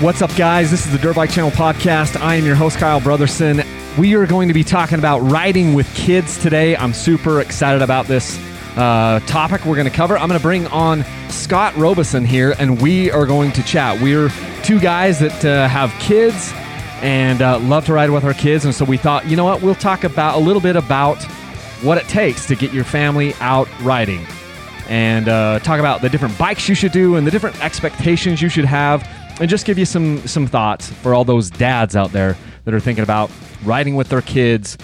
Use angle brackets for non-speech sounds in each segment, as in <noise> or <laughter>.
What's up, guys? This is the Dirt Bike Channel podcast. I am your host, Kyle Brotherson. We are going to be talking about riding with kids today. I'm super excited about this uh, topic we're going to cover. I'm going to bring on Scott Robeson here, and we are going to chat. We're two guys that uh, have kids and uh, love to ride with our kids, and so we thought, you know what? We'll talk about a little bit about what it takes to get your family out riding, and uh, talk about the different bikes you should do and the different expectations you should have and just give you some some thoughts for all those dads out there that are thinking about riding with their kids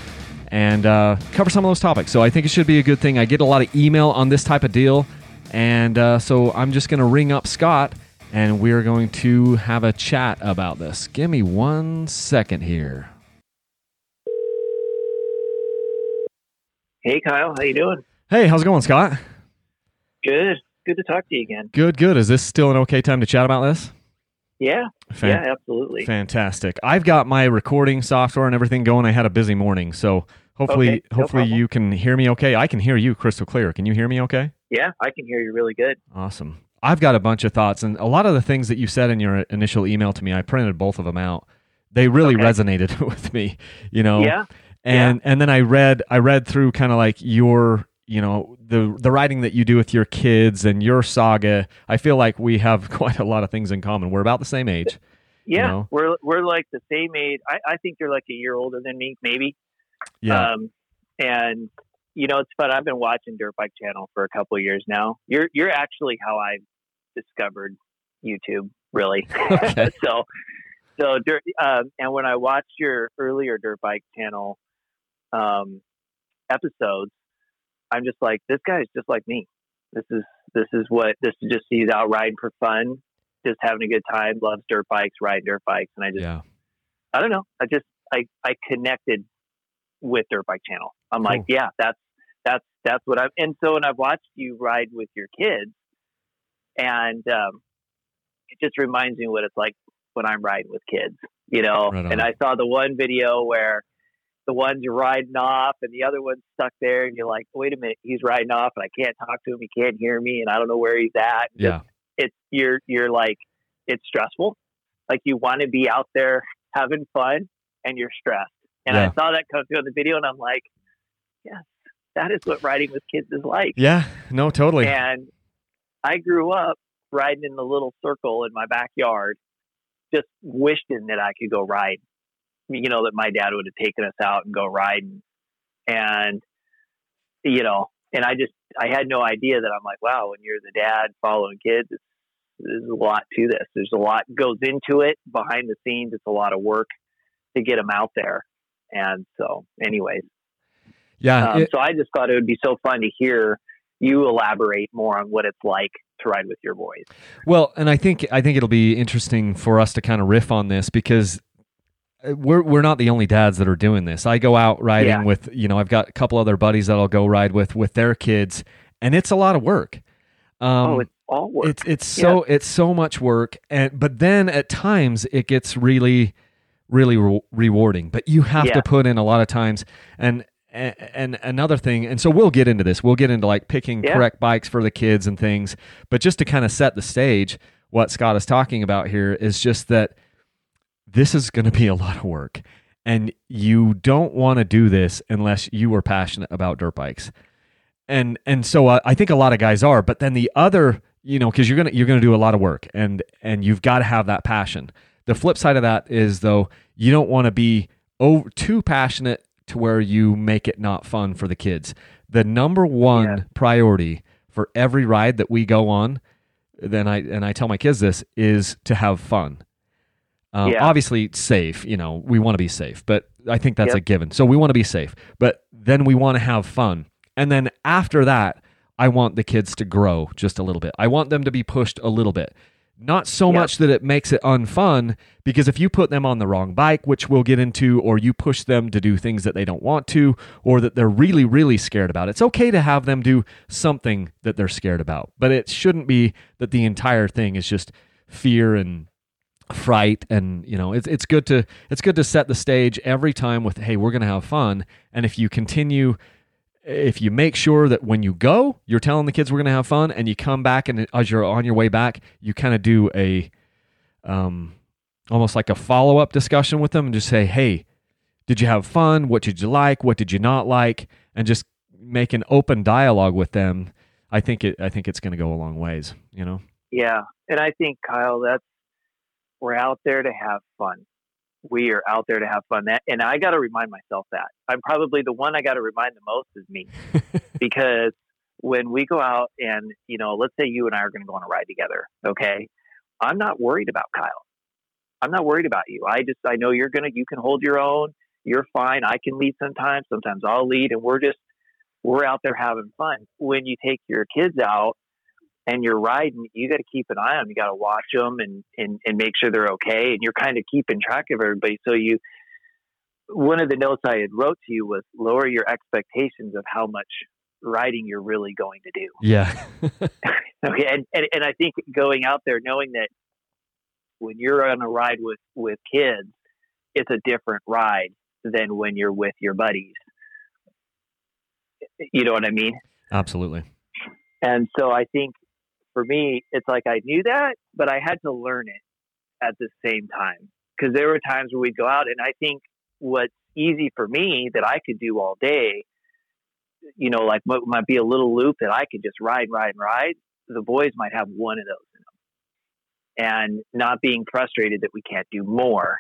and uh, cover some of those topics. So I think it should be a good thing. I get a lot of email on this type of deal, and uh, so I'm just going to ring up Scott and we're going to have a chat about this. Give me one second here. Hey Kyle, how you doing? Hey, how's it going, Scott? Good. Good to talk to you again. Good, good. Is this still an okay time to chat about this? Yeah. Fan- yeah, absolutely. Fantastic. I've got my recording software and everything going. I had a busy morning, so hopefully, Okay, no hopefully problem. you can hear me okay. I can hear you crystal clear. Can you hear me okay? Yeah, I can hear you really good. Awesome. I've got a bunch of thoughts, and a lot of the things that you said in your initial email to me, I printed both of them out. They really Okay. resonated <laughs> with me, you know. Yeah. And and then I read I read through kind of like your you know the the writing that you do with your kids and your saga. I feel like we have <laughs> quite a lot of things in common. We're about the same age. Yeah. know? We're we're like the same age. I, I think you're like a year older than me, maybe. Yeah. Um and you know, it's fun. I've been watching Dirt Bike Channel for a couple of years now. You're you're actually how I discovered YouTube, really. <laughs> <laughs> Okay. so so dirt um and when I watched your earlier Dirt Bike Channel um episodes, I'm just like, this guy's just like me. This is this is what this is just he's out riding for fun, just having a good time, loves dirt bikes, riding dirt bikes, and I just yeah. I don't know. I just I I connected with Dirt Bike Channel. I'm like, yeah, that's that's that's what I'm. And so and I've watched you ride with your kids, and um, it just reminds me what it's like when I'm riding with kids. You know, Right and I saw the one video where the one's riding off and the other one's stuck there, and you're like, wait a minute, he's riding off, and I can't talk to him, he can't hear me, and I don't know where he's at. Yeah. it's you're you're like it's stressful. Like you want to be out there having fun and you're stressed. And Yeah. I saw that come through in the video and I'm like, yes, that is what riding with kids is like. Yeah. No, totally. And I grew up riding in the little circle in my backyard, just wishing that I could go ride. You know, that my dad would have taken us out and go riding. And, you know, and I just, I had no idea that I'm like, wow, when you're the dad following kids, there's a lot to this. There's a lot goes into it behind the scenes. It's a lot of work to get them out there. And so, anyways, Yeah. um, it- so I just thought it would be so fun to hear you elaborate more on what it's like to ride with your boys. Well, and I think I think it'll be interesting for us to kind of riff on this because we're we're not the only dads that are doing this. I go out riding Yeah. with you know I've got a couple other buddies that I'll go ride with with their kids, and it's a lot of work. Um, oh, it's all work. it's it's so it's so much work, and but then at times it gets really really re- rewarding. But you have Yeah. to put in a lot of times and. And, and another thing, and so we'll get into this. We'll get into like picking Yeah. correct bikes for the kids and things. But just to kind of set the stage, what Scott is talking about here is just that this is going to be a lot of work. And you don't want to do this unless you are passionate about dirt bikes. And and so uh, I think a lot of guys are, but then the other, you know, cuz you're going to you're to do a lot of work and and you've got to have that passion. The flip side of that is though, you don't want to be over, too passionate to where you make it not fun for the kids. The number one Yeah. priority for every ride that we go on, then I and I tell my kids this is to have fun. Um, Yeah. Obviously, safe. You know, we want to be safe, but I think that's Yep. a given. So we want to be safe, but then we want to have fun, and then after that, I want the kids to grow just a little bit. I want them to be pushed a little bit. Not so Yep. much that it makes it unfun, because if you put them on the wrong bike, which we'll get into, or you push them to do things that they don't want to, or that they're really, really scared about, it's okay to have them do something that they're scared about. But it shouldn't be that the entire thing is just fear and fright and you know it's it's good to it's good to set the stage every time with hey we're going to have fun and if you continue if you make sure that when you go you're telling the kids we're going to have fun and you come back and as you're on your way back you kind of do a um almost like a follow up discussion with them and just say, hey, did you have fun? What did you like? What did you not like? And just make an open dialogue with them. I think it. I think it's going to go a long ways. You know. Yeah, and I think Kyle, that's we're out there to have fun. We are out there to have fun. That, and I got to remind myself that I'm probably the one I got to remind the most is me, <laughs> because when we go out and you know, let's say you and I are going to go on a ride together. Okay, I'm not worried about Kyle. I'm not worried about you. I just I know you're gonna you can hold your own. You're fine. I can lead sometimes. Sometimes I'll lead, and we're just we're out there having fun. When you take your kids out and you're riding, you got to keep an eye on them. You got to watch them and, and, and make sure they're okay. And you're kind of keeping track of everybody. So you, one of the notes I had wrote to you was lower your expectations of how much riding you're really going to do. Yeah. <laughs> okay. And, and, and I think going out there, knowing that when you're on a ride with, with kids, it's a different ride than when you're with your buddies. You know what I mean? Absolutely. And so I think for me, it's like I knew that, but I had to learn it at the same time. Because there were times where we'd go out, and I think what's easy for me that I could do all day, you know, like what might be a little loop that I could just ride, ride, and ride. The boys might have one of those in them. And not being frustrated that we can't do more.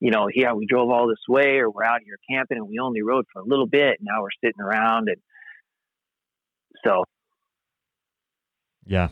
You know, yeah, we drove all this way, or we're out here camping and we only rode for a little bit. And now we're sitting around. And so yeah.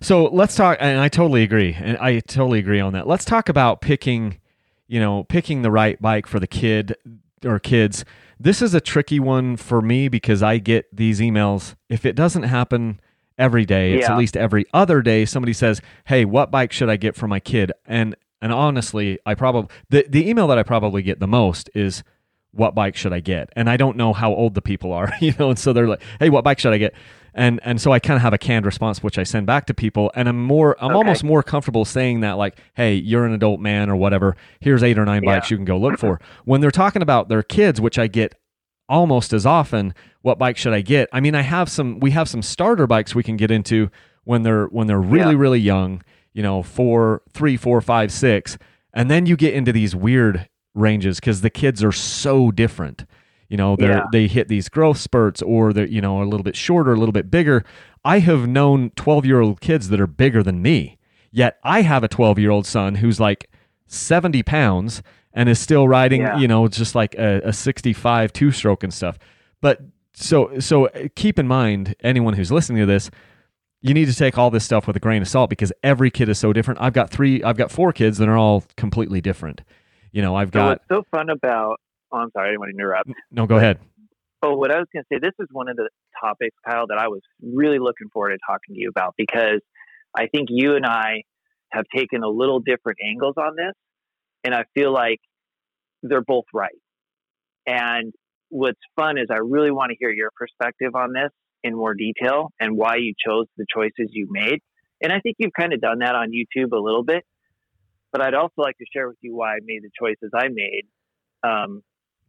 So let's talk, and I totally agree, and I totally agree on that. Let's talk about picking, you know, picking the right bike for the kid or kids. This is a tricky one for me because I get these emails. If it doesn't happen every day, it's yeah. at least every other day. Somebody says, "Hey, what bike should I get for my kid?" And and honestly, I probably the the email that I probably get the most is, "What bike should I get?" And I don't know how old the people are, <laughs> you know, and so they're like, "Hey, what bike should I get?" And and so I kind of have a canned response which I send back to people, and I'm more I'm okay. almost more comfortable saying that like, hey, you're an adult man or whatever. Here's eight or nine yeah. bikes you can go look for. <clears throat> when they're talking about their kids, which I get almost as often, what bike should I get? I mean, I have some we have some starter bikes we can get into when they're when they're really yeah. really young. You know, four, three, four, five, six, and then you get into these weird ranges because the kids are so different you know they yeah. they hit these growth spurts or they're you know a little bit shorter a little bit bigger. I have known 12 year old kids that are bigger than me. Yet i have a 12 year old son who's like 70 pounds and is still riding yeah. you know just like a, a 65 two stroke and stuff. But so so uh, keep in mind anyone who's listening to this you need to take all this stuff with a grain of salt because every kid is so different. I've got three i've got four kids that are all completely different. You know i've got so what's so fun about Oh, I'm sorry, I didn't want to interrupt. No, go ahead. Oh, what I was going to say, this is one of the topics, Kyle, that I was really looking forward to talking to you about because I think you and I have taken a little different angles on this, and I feel like they're both right. And what's fun is I really want to hear your perspective on this in more detail and why you chose the choices you made. And I think you've kind of done that on YouTube a little bit, but I'd also like to share with you why I made the choices I made. Um,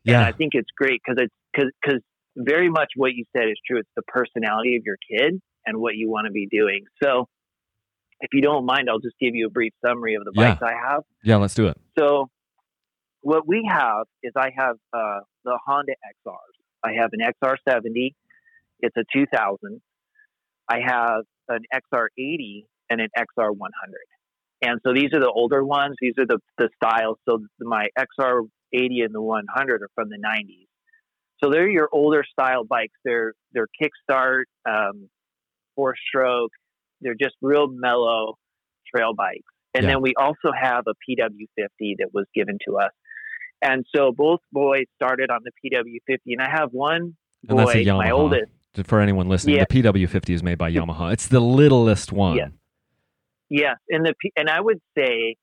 yeah. And I think it's great because it's because because very much what you said is true. It's the personality of your kid and what you want to be doing. So, if you don't mind, I'll just give you a brief summary of the bikes yeah. I have. Yeah, let's do it. So, what we have is I have uh, the Honda XRs. I have an XR70. It's a 2000. I have an XR80 and an XR100. And so these are the older ones. These are the, the styles. So my XR 80 and the 100 are from the 90s. So they're your older style bikes. They're they're kickstart, um, four stroke. They're just real mellow trail bikes. And yeah. then we also have a PW50 that was given to us. And so both boys started on the PW50, and I have one boy, my oldest. For anyone listening, yeah. the PW50 is made by Yamaha. It's the littlest one. Yes. Yes, and the and I would say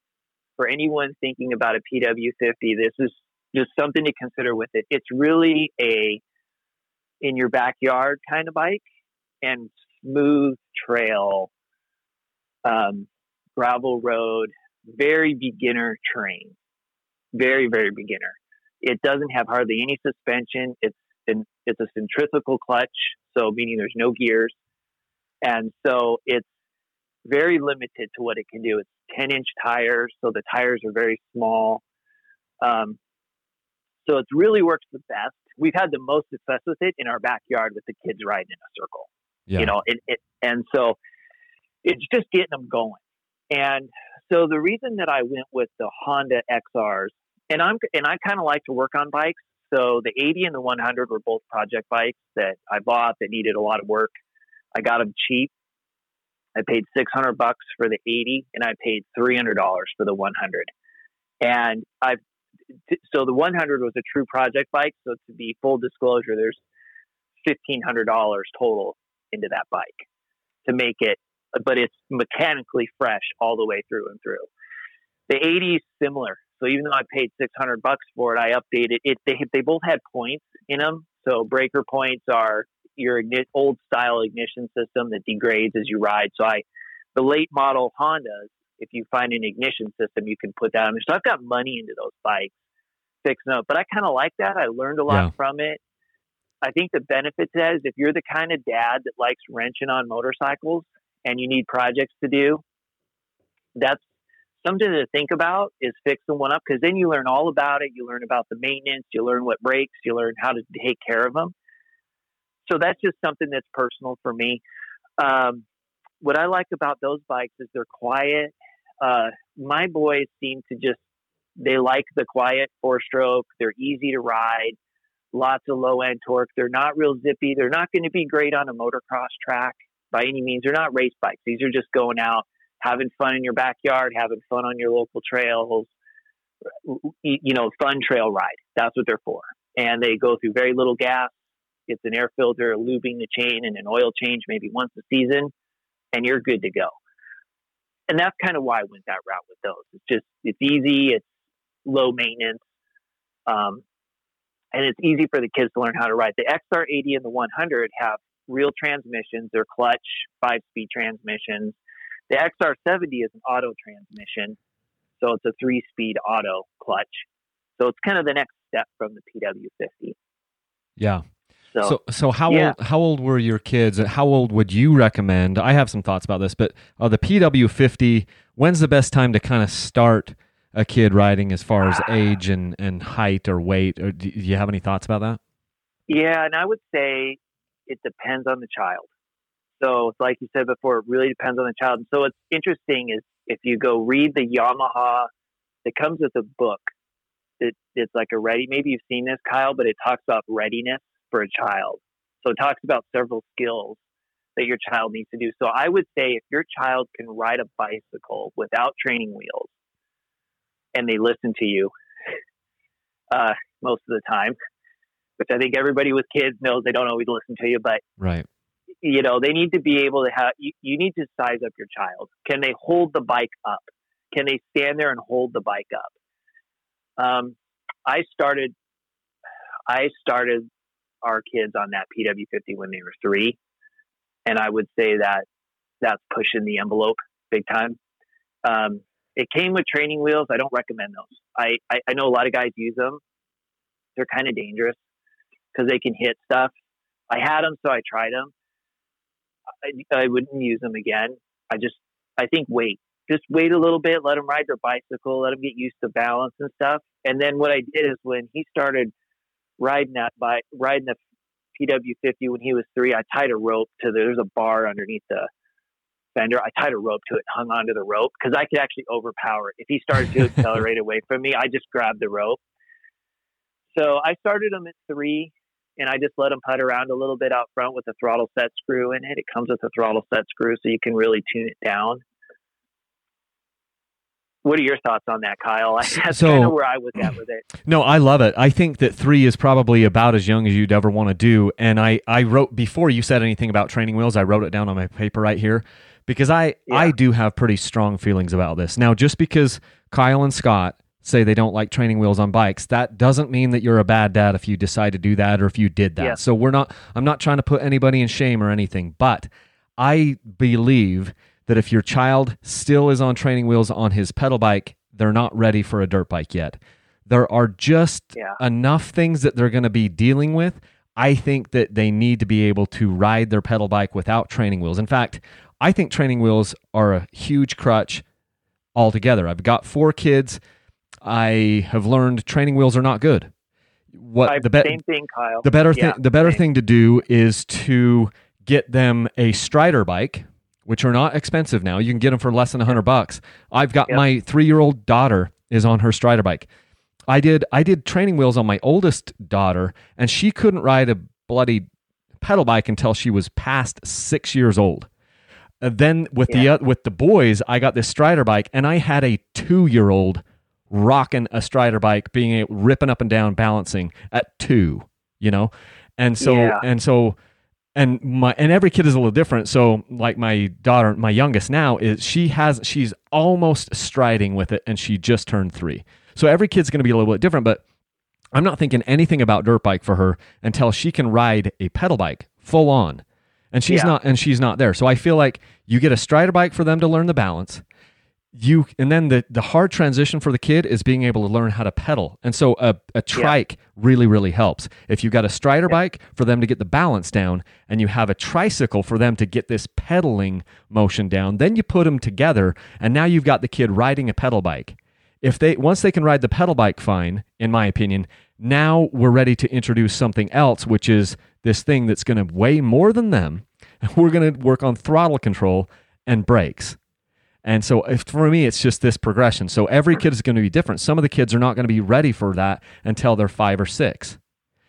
for anyone thinking about a PW50, this is just something to consider with it. It's really a in your backyard kind of bike and smooth trail, um, gravel road, very beginner terrain, very very beginner. It doesn't have hardly any suspension. It's an, it's a centrifugal clutch, so meaning there's no gears, and so it's very limited to what it can do. It's 10 inch tires, so the tires are very small. Um, so it's really works the best. We've had the most success with it in our backyard with the kids riding in a circle. Yeah. You know, it, it and so it's just getting them going. And so the reason that I went with the Honda XRs, and I'm and I kind of like to work on bikes. So the 80 and the 100 were both project bikes that I bought that needed a lot of work. I got them cheap. I paid 600 bucks for the 80, and I paid 300 dollars for the 100. And I've so the 100 was a true project bike. So to be full disclosure, there's $1,500 total into that bike to make it, but it's mechanically fresh all the way through and through. The 80 is similar. So even though I paid 600 bucks for it, I updated it. They, they both had points in them. So breaker points are your igni- old style ignition system that degrades as you ride. So I, the late model Hondas, if you find an ignition system, you can put that on there. So I've got money into those bikes fixing up, but I kind of like that. I learned a lot Yeah. from it. I think the benefit to that is if you're the kind of dad that likes wrenching on motorcycles and you need projects to do, that's something to think about is fixing one up because then you learn all about it. You learn about the maintenance, you learn what breaks, you learn how to take care of them. So that's just something that's personal for me. Um, what I like about those bikes is they're quiet. Uh, my boys seem to just they like the quiet four stroke. They're easy to ride, lots of low end torque. They're not real zippy. They're not going to be great on a motocross track by any means. They're not race bikes. These are just going out, having fun in your backyard, having fun on your local trails. You know, fun trail ride. That's what they're for. And they go through very little gas. It's an air filter, lubing the chain, and an oil change maybe once a season, and you're good to go. And that's kind of why I went that route with those. It's just it's easy. It's low maintenance. Um, and it's easy for the kids to learn how to ride. The XR80 and the 100 have real transmissions. They're clutch, five speed transmissions. The XR70 is an auto transmission. So it's a three speed auto clutch. So it's kind of the next step from the PW50. Yeah. So, So, so how yeah. old how old were your kids? and How old would you recommend? I have some thoughts about this, but uh, the PW50. When's the best time to kind of start a kid riding, as far as age and and height or weight? Or do you have any thoughts about that? yeah, and I would say it depends on the child. So like you said before, it really depends on the child. And so what's interesting is if you go read the Yamaha, it comes with a book. It, it's like a ready. Maybe you've seen this, Kyle, but it talks about readiness for a child. So it talks about several skills that your child needs to do. So I would say if your child can ride a bicycle without training wheels, and they listen to you uh, most of the time, which I think everybody with kids knows they don't always listen to you, but Right. you know they need to be able to have you, you need to size up your child. Can they hold the bike up? Can they stand there and hold the bike up? Um, i started i started our kids on that pw50 when they were three and i would say that that's pushing the envelope big time. Um, it came with training wheels. I don't recommend those. I, I, I know a lot of guys use them. They're kind of dangerous because they can hit stuff. I had them so i tried them I, I wouldn't use them again. I just, I think wait, just wait a little bit, let them ride their bicycle, let them get used to balance and stuff. And then what I did is when he started riding that bike, riding the PW50 when he was three, I tied a rope to the, there's a bar underneath the fender. I tied a rope to it, hung onto the rope because I could actually overpower it. If he started to accelerate away from me, I just grabbed the rope. So I started him at three and I just let them putt around a little bit out front with a throttle set screw in it. It comes with a throttle set screw, so you can really tune it down. What are your thoughts on that, Kyle? <laughs> That's So- kind of where I was at with it. <clears throat> No, I love it. I think that three is probably about as young as you'd ever want to do. And I, I wrote before you said anything about training wheels, I wrote it down on my paper right here because I, I do have pretty strong feelings about this. Now, just because Kyle and Scott say they don't like training wheels on bikes, that doesn't mean that you're a bad dad if you decide to do that or if you did that. Yeah. So we're not, I'm not trying to put anybody in shame or anything, but I believe that if your child still is on training wheels on his pedal bike, they're not ready for a dirt bike yet. There are just Yeah. enough things that they're going to be dealing with. I think that they need to be able to ride their pedal bike without training wheels. In fact, I think training wheels are a huge crutch altogether. I've got four kids. I have learned training wheels are not good. What I, the be- same thing, Kyle. The better yeah, thing the better same. thing to do is to get them a Strider bike, which are not expensive now. You can get them for less than 100 bucks. I've got yep. my 3-year-old daughter is on her Strider bike. I did I did training wheels on my oldest daughter and she couldn't ride a bloody pedal bike until she was past 6 years old. Uh, then with yeah. the uh, with the boys, I got this Strider bike and I had a 2-year-old rocking a Strider bike, being a, ripping up and down, balancing at 2, you know. And so yeah. and so and my and every kid is a little different so like my daughter my youngest now is she has she's almost striding with it and she just turned three so every kid's going to be a little bit different but i'm not thinking anything about dirt bike for her until she can ride a pedal bike full on and she's yeah. not and she's not there so i feel like you get a strider bike for them to learn the balance you and then the the hard transition for the kid is being able to learn how to pedal and so a, a trike yeah. really really helps if you've got a strider yeah. bike for them to get the balance down and you have a tricycle for them to get this pedaling motion down then you put them together and now you've got the kid riding a pedal bike if they once they can ride the pedal bike fine in my opinion now we're ready to introduce something else which is this thing that's going to weigh more than them and <laughs> we're going to work on throttle control and brakes and so if, for me, it's just this progression. So every kid is going to be different. Some of the kids are not going to be ready for that until they're five or six.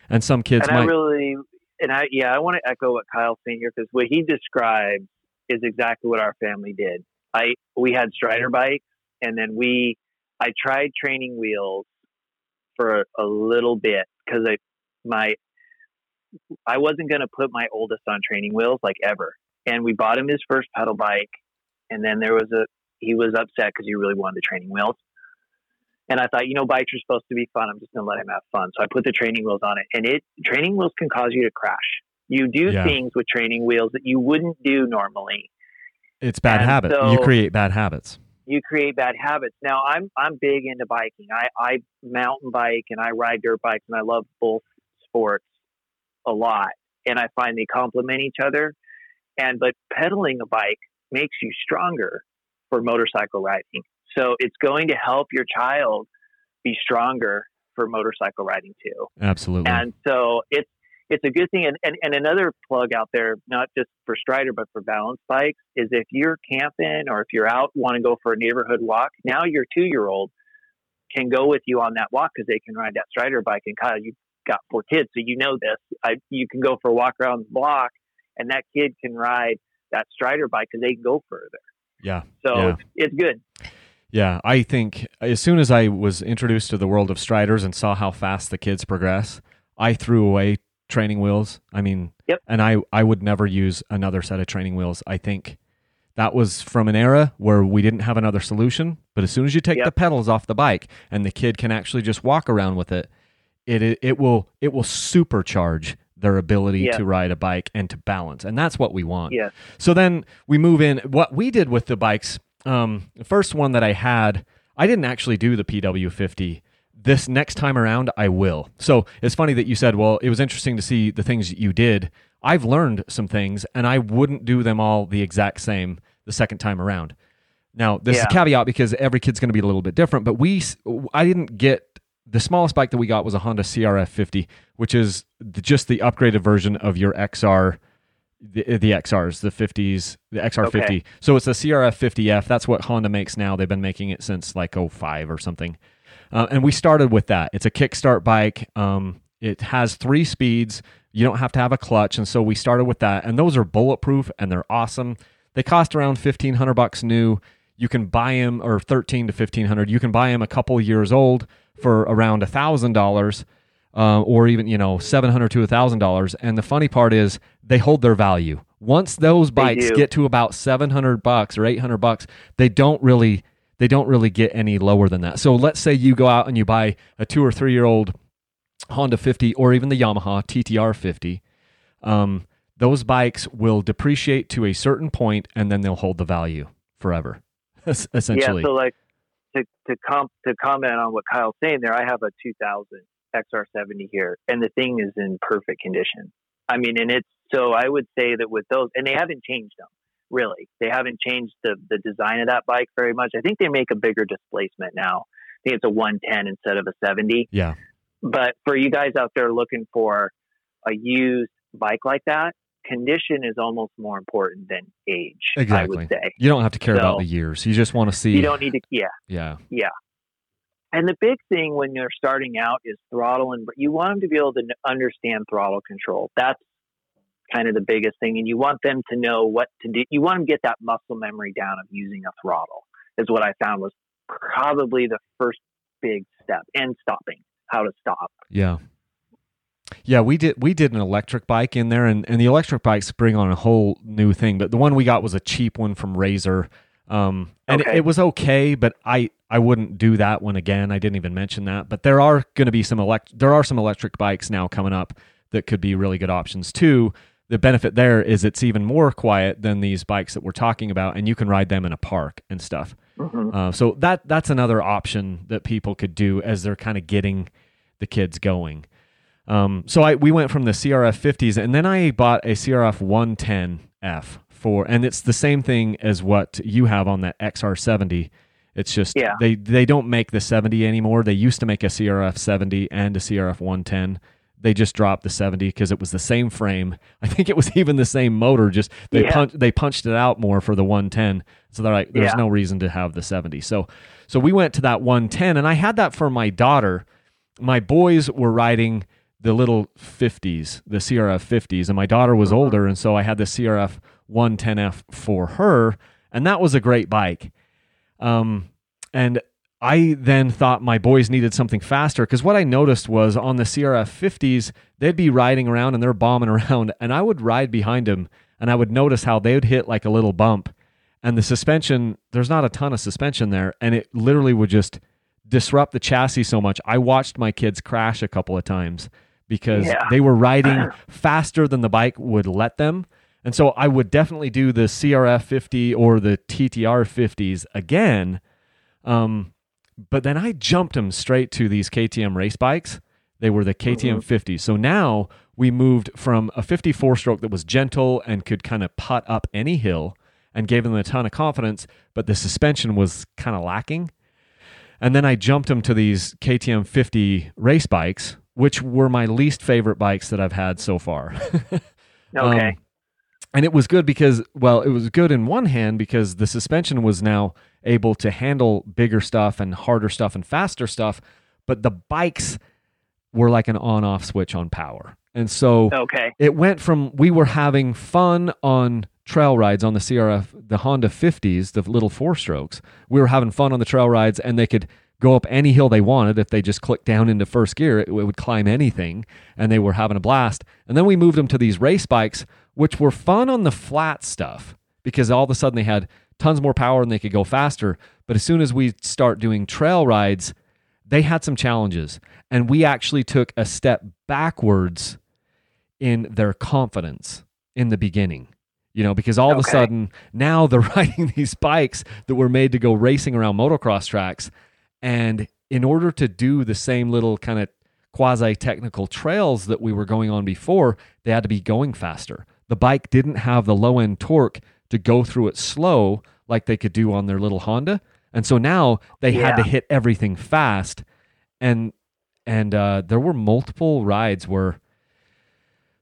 And some kids and might. I really, and I, yeah, I want to echo what Kyle's saying here because what he described is exactly what our family did. I, we had Strider bikes and then we, I tried training wheels for a, a little bit because I, my, I wasn't going to put my oldest on training wheels like ever. And we bought him his first pedal bike and then there was a he was upset because he really wanted the training wheels. And I thought, you know, bikes are supposed to be fun. I'm just going to let him have fun. So I put the training wheels on it, and it training wheels can cause you to crash. You do yeah. things with training wheels that you wouldn't do normally. It's bad habits. So you create bad habits. You create bad habits. Now I'm I'm big into biking. I I mountain bike and I ride dirt bikes, and I love both sports a lot. And I find they complement each other. And but pedaling a bike makes you stronger for motorcycle riding. So it's going to help your child be stronger for motorcycle riding too. Absolutely. And so it's it's a good thing. And, and, and another plug out there, not just for Strider, but for balance bikes, is if you're camping or if you're out, want to go for a neighborhood walk, now your two year old can go with you on that walk because they can ride that Strider bike. And Kyle, you've got four kids, so you know this. I, you can go for a walk around the block, and that kid can ride that Strider bike because they can go further. Yeah. So yeah. It's, it's good. Yeah, I think as soon as I was introduced to the world of Striders and saw how fast the kids progress, I threw away training wheels. I mean, yep. and I I would never use another set of training wheels. I think that was from an era where we didn't have another solution. But as soon as you take yep. the pedals off the bike and the kid can actually just walk around with it, it it, will it will supercharge their ability yeah. to ride a bike and to balance. And that's what we want. Yeah. So then we move in. What we did with the bikes, um, the first one that I had, I didn't actually do the PW50. This next time around, I will. So it's funny that you said, well, it was interesting to see the things you did. I've learned some things, and I wouldn't do them all the exact same the second time around. Now, this yeah. is a caveat because every kid's going to be a little bit different, but we, I didn't get the smallest bike that we got was a Honda CRF 50, which is just the upgraded version of your XR, the, the XRs, the 50s, the XR50. Okay. So it's a CRF 50F. That's what Honda makes now. They've been making it since like 05 or something. Uh, and we started with that. It's a kickstart bike. Um, it has three speeds. You don't have to have a clutch, and so we started with that. And those are bulletproof and they're awesome. They cost around fifteen hundred bucks new. You can buy them, or thirteen to fifteen hundred. You can buy them a couple years old for around a thousand dollars, uh, or even you know seven hundred to a thousand dollars. And the funny part is they hold their value. Once those bikes get to about seven hundred bucks or eight hundred bucks, they don't really they don't really get any lower than that. So let's say you go out and you buy a two or three year old Honda 50 or even the Yamaha TTR 50. Um, those bikes will depreciate to a certain point and then they'll hold the value forever <laughs> essentially yeah so like to to comp to comment on what Kyle's saying there, I have a 2000 XR70 here, and the thing is in perfect condition. I mean, and it's so I would say that with those, and they haven't changed them. really. They haven't changed the, the design of that bike very much. I think they make a bigger displacement now. I think it's a 110 instead of a 70. Yeah. But for you guys out there looking for a used bike like that, condition is almost more important than age. Exactly. I would say. You don't have to care So- about the years. You just want to see. You don't need to, yeah. yeah. Yeah. And the big thing when you're starting out is throttle, and you want them to be able to understand throttle control. That's kind of the biggest thing, and you want them to know what to do. You want them to get that muscle memory down of using a throttle. Is what I found was probably the first big step, and stopping, how to stop. Yeah. Yeah, we did we did an electric bike in there and, and the electric bikes bring on a whole new thing. But the one we got was a cheap one from Razor. Um and it, Okay. it was okay, but I I wouldn't do that one again. I didn't even mention that. But there are going to be some elect there are some electric bikes now coming up that could be really good options too. The benefit there is it's even more quiet than these bikes that we're talking about and you can ride them in a park and stuff. Mhm. Uh, so that that's another option that people could do as they're kind of getting the kids going. Um, so I we went from the CRF 50s and then I bought a CRF 110F for, and it's the same thing as what you have on that XR70. It's just Yeah. they they don't make the 70 anymore. They used to make a CRF 70 and a CRF 110. They just dropped the 70 because it was the same frame. I think it was <laughs> even the same motor. Just they Yeah. punch they punched it out more for the 110. So they're like, there's Yeah. no reason to have the 70. So so we went to that 110, and I had that for my daughter. My boys were riding the little 50s, the CRF 50s, and my daughter was older, and so I had the CRF 110F for her, and that was a great bike. Um, and I then thought my boys needed something faster because what I noticed was on the CRF 50s, they'd be riding around and they're bombing <laughs> around, and I would ride behind them and I would notice how they would hit like a little bump, and the suspension, there's not a ton of suspension there, and it literally would just disrupt the chassis so much. I watched my kids crash a couple of times because Yeah. they were riding <laughs> faster than the bike would let them. And so I would definitely do the CRF 50 or the TTR 50s again. Um, but then I jumped them straight to these KTM race bikes. They were the KTM 50s. So now we moved from a 54 stroke that was gentle and could kind of putt up any hill and gave them a ton of confidence, but the suspension was kind of lacking. And then I jumped them to these KTM 50 race bikes, which were my least favorite bikes that I've had so far. <laughs> Okay. Um, and it was good because, well, it was good in one hand because the suspension was now able to handle bigger stuff and harder stuff and faster stuff, but the bikes were like an on off switch on power. And so okay. it went from we were having fun on trail rides on the CRF, the Honda 50s, the little four strokes. We were having fun on the trail rides and they could go up any hill they wanted. If they just clicked down into first gear, it, it would climb anything and they were having a blast. And then we moved them to these race bikes, which were fun on the flat stuff because all of a sudden they had tons more power and they could go faster. But as soon as we start doing trail rides, they had some challenges. And we actually took a step backwards in their confidence in the beginning. You know, because all of a sudden now they're <laughs> riding these bikes that were made to go racing around motocross tracks. And in order to do the same little kind of quasi technical trails that we were going on before, they had to be going faster. The bike didn't have the low end torque to go through it slow like they could do on their little Honda. And so now they had to hit everything fast. And and uh, there were multiple rides where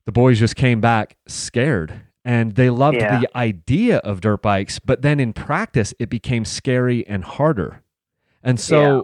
the boys just came back scared and they loved Yeah. the idea of dirt bikes but then in practice it became scary and harder and so Yeah.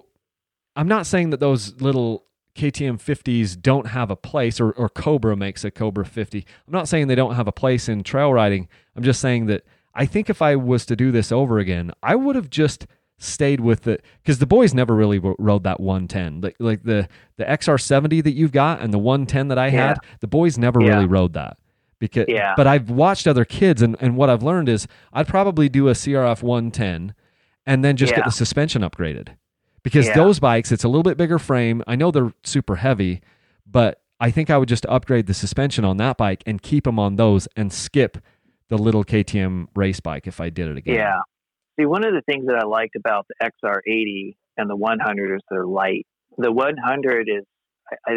i'm not saying that those little ktm 50s don't have a place or, or cobra makes a cobra 50 i'm not saying they don't have a place in trail riding i'm just saying that i think if i was to do this over again i would have just stayed with it because the boys never really rode that 110 like, like the the xr70 that you've got and the 110 that i Yeah. had the boys never Yeah. really rode that because Yeah. but i've watched other kids and, and what i've learned is i'd probably do a crf 110 and then just get the suspension upgraded because Yeah. those bikes it's a little bit bigger frame i know they're super heavy but i think i would just upgrade the suspension on that bike and keep them on those and skip the little ktm race bike if i did it again Yeah. See, one of the things that I liked about the XR80 and the 100 is they're light. The 100 is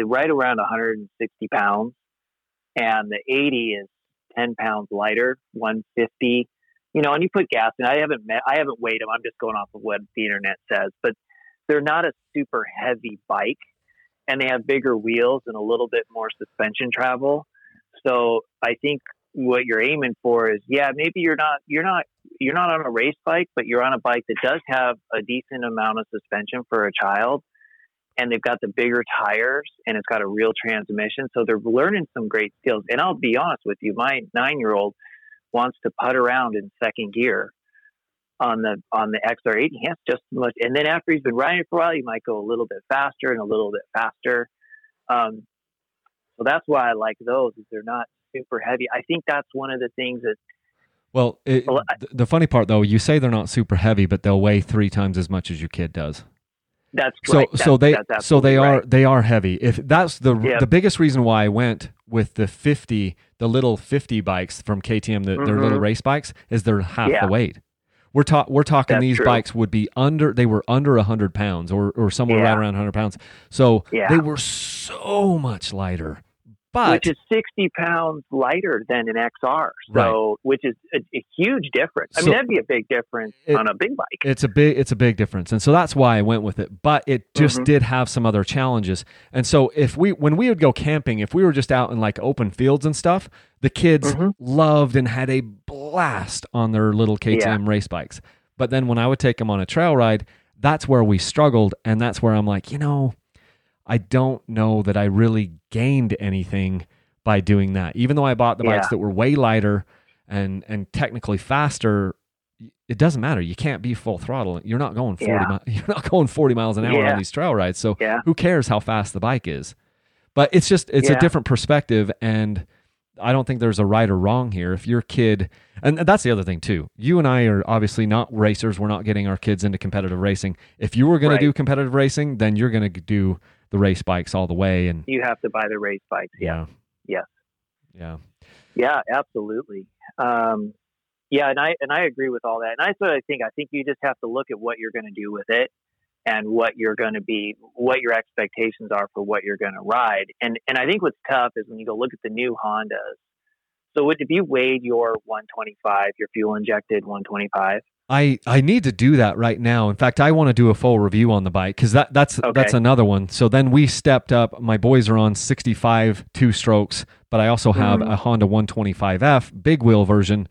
right around 160 pounds, and the 80 is 10 pounds lighter, 150. You know, and you put gas in. I haven't met, I haven't weighed them. I'm just going off of what the internet says, but they're not a super heavy bike, and they have bigger wheels and a little bit more suspension travel. So I think what you're aiming for is, yeah, maybe you're not you're not you're not on a race bike, but you're on a bike that does have a decent amount of suspension for a child. And they've got the bigger tires and it's got a real transmission. So they're learning some great skills. And I'll be honest with you, my nine year old wants to putt around in second gear on the on the XR80. He has just as much, and then after he's been riding for a while, he might go a little bit faster and a little bit faster. Um, so that's why I like those. Is they're not super heavy. I think that's one of the things that. Well, it, well I, the funny part though, you say they're not super heavy, but they'll weigh three times as much as your kid does. That's so. Right. So that's, they so they right. are they are heavy. If that's the yep. the biggest reason why I went with the fifty, the little fifty bikes from KTM, the, mm-hmm. their little race bikes, is they're half yeah. the weight. We're ta- we're talking That's these true. bikes would be under they were under hundred pounds or or somewhere Yeah. right around hundred pounds. So Yeah. they were so much lighter. But which is 60 pounds lighter than an XR. So, which is a, a huge difference. I So- mean, that'd be a big difference It- on a big bike. it's a big it's a big difference and so that's why i went with it but it just Mhm. did have some other challenges and so if we when we would go camping if we were just out in like open fields and stuff the kids Mhm. loved and had a blast on their little ktm race bikes but then when i would take them on a trail ride that's where we struggled and that's where i'm like you know i don't know that i really gained anything by doing that even though i bought the bikes that were way lighter and and technically faster it doesn't matter. You can't be full throttle. You're not going 40 Yeah. mi- <laughs> you're not going 40 miles an hour Yeah. on these trail rides. So Yeah. who cares how fast the bike is? But it's just it's a different perspective and I don't think there's a right or wrong here. If your kid and that's the other thing too. You and I are obviously not racers. We're not getting our kids into competitive racing. If you were going Right. to do competitive racing, then you're going to do the race bikes all the way and You have to buy the race bikes. Yeah. yeah. Yes. Yeah. Yeah, absolutely. Um, yeah, and I and I agree with all that. And that's what I think. I think you just have to look at what you're going to do with it, and what you're going to be, what your expectations are for what you're going to ride. And and I think what's tough is when you go look at the new Hondas. So if you weighed your 125, your fuel injected 125? I, I need to do that right now. In fact, I want to do a full review on the bike because that that's Okay. that's another one. So then we stepped up. My boys are on 65 two strokes, but I also have Mhm. a Honda 125F big wheel version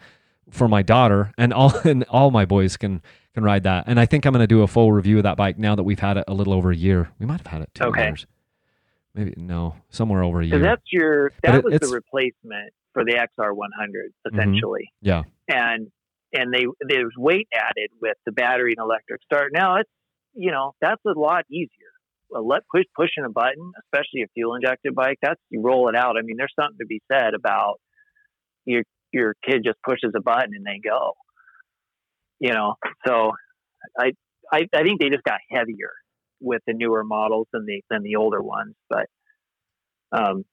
for my daughter, and all <laughs> and all my boys can can ride that. And I think I'm going to do a full review of that bike now that we've had it a little over a year. We might have had it two Okay. years, maybe no, somewhere over a So year. that's your that it- was the replacement for the XR 100 Mhm. essentially. Yeah. And and they there's weight added with the battery and electric start. Now it's you know that's a lot easier. A let push pushing a button, especially a fuel injected bike. That's you roll it out. I mean, there's something to be said about your your kid just pushes a button and they go. You know, so I I, I think they just got heavier with the newer models than the than the older ones, but um,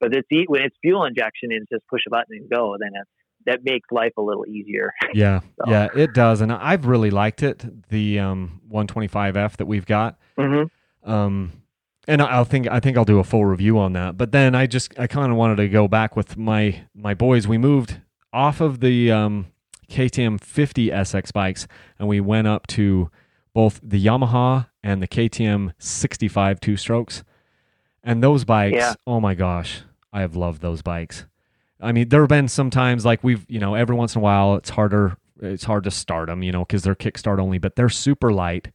but it's when it's fuel injection it's just push a button and go, then it's that makes life a little easier. <laughs> yeah, So- yeah, it does, and I've really liked it. The um, 125F that we've got. Mm-hmm. um and I- I'll think I think I'll do a full review on that. But then I just I kind of wanted to go back with my my boys. We moved off of the um, KTM 50 SX bikes and we went up to both the Yamaha and the KTM 65 two strokes. And those bikes, Yeah. oh my gosh, I have loved those bikes. I mean, there have been some times like we've, you know, every once in a while it's harder it's hard to start them, you know, because they're kickstart only, but they're super light.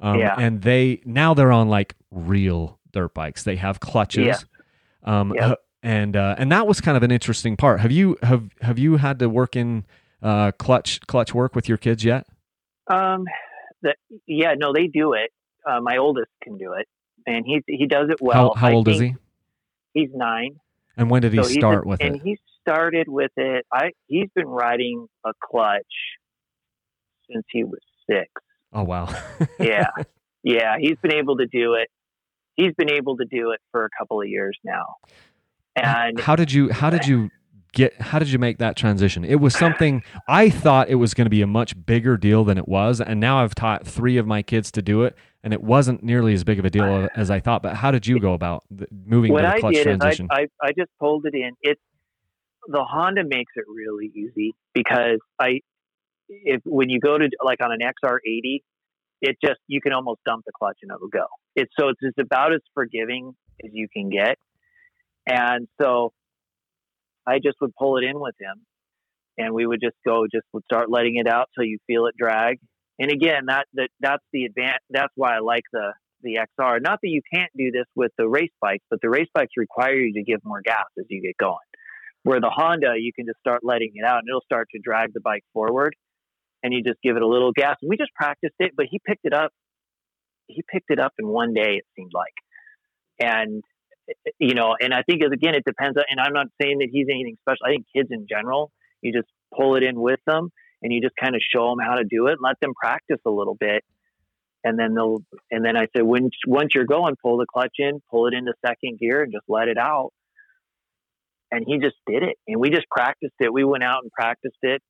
Um, Yeah. And they now they're on like real dirt bikes. They have clutches. Yeah. Um, Yeah. uh, and uh, and that was kind of an interesting part. Have you have have you had to work in uh, clutch clutch work with your kids yet? Um, the, yeah, no, they do it. Uh, my oldest can do it, and he he does it well. how how old is he? He's nine. And when did he So start a- with and it? he started with it. I he's been riding a clutch since he was six. Oh wow. <laughs> Yeah, yeah, he's been able to do it. He's been able to do it for a couple of years now. And how did you how did you get how did you make that transition? It was something I thought it was going to be a much bigger deal than it was, and now I've taught three of my kids to do it, and it wasn't nearly as big of a deal as I thought. But how did you go about the, moving what to the I clutch did transition? is I, I I just pulled it in. It's the Honda makes it really easy because I if when you go to like on an XR80, it just you can almost dump the clutch and it'll go. It's so it's just about as forgiving as you can get. And so I just would pull it in with him and we would just go just would start letting it out till you feel it drag. And again, that, that that's the advance that's why I like the the XR. Not that you can't do this with the race bikes, but the race bikes require you to give more gas as you get going. Where the Honda, you can just start letting it out and it'll start to drag the bike forward and you just give it a little gas. And we just practiced it, but he picked it up. He picked it up in one day, it seemed like. And, you know, and I think again, it depends. On, And I'm not saying that he's anything special. I think kids in general, you just pull it in with them and you just kind of show them how to do it and let them practice a little bit. And then they'll, and then I said, when, once you're going, pull the clutch in, pull it into second gear and just let it out. And he just did it. And we just practiced it. We went out and practiced it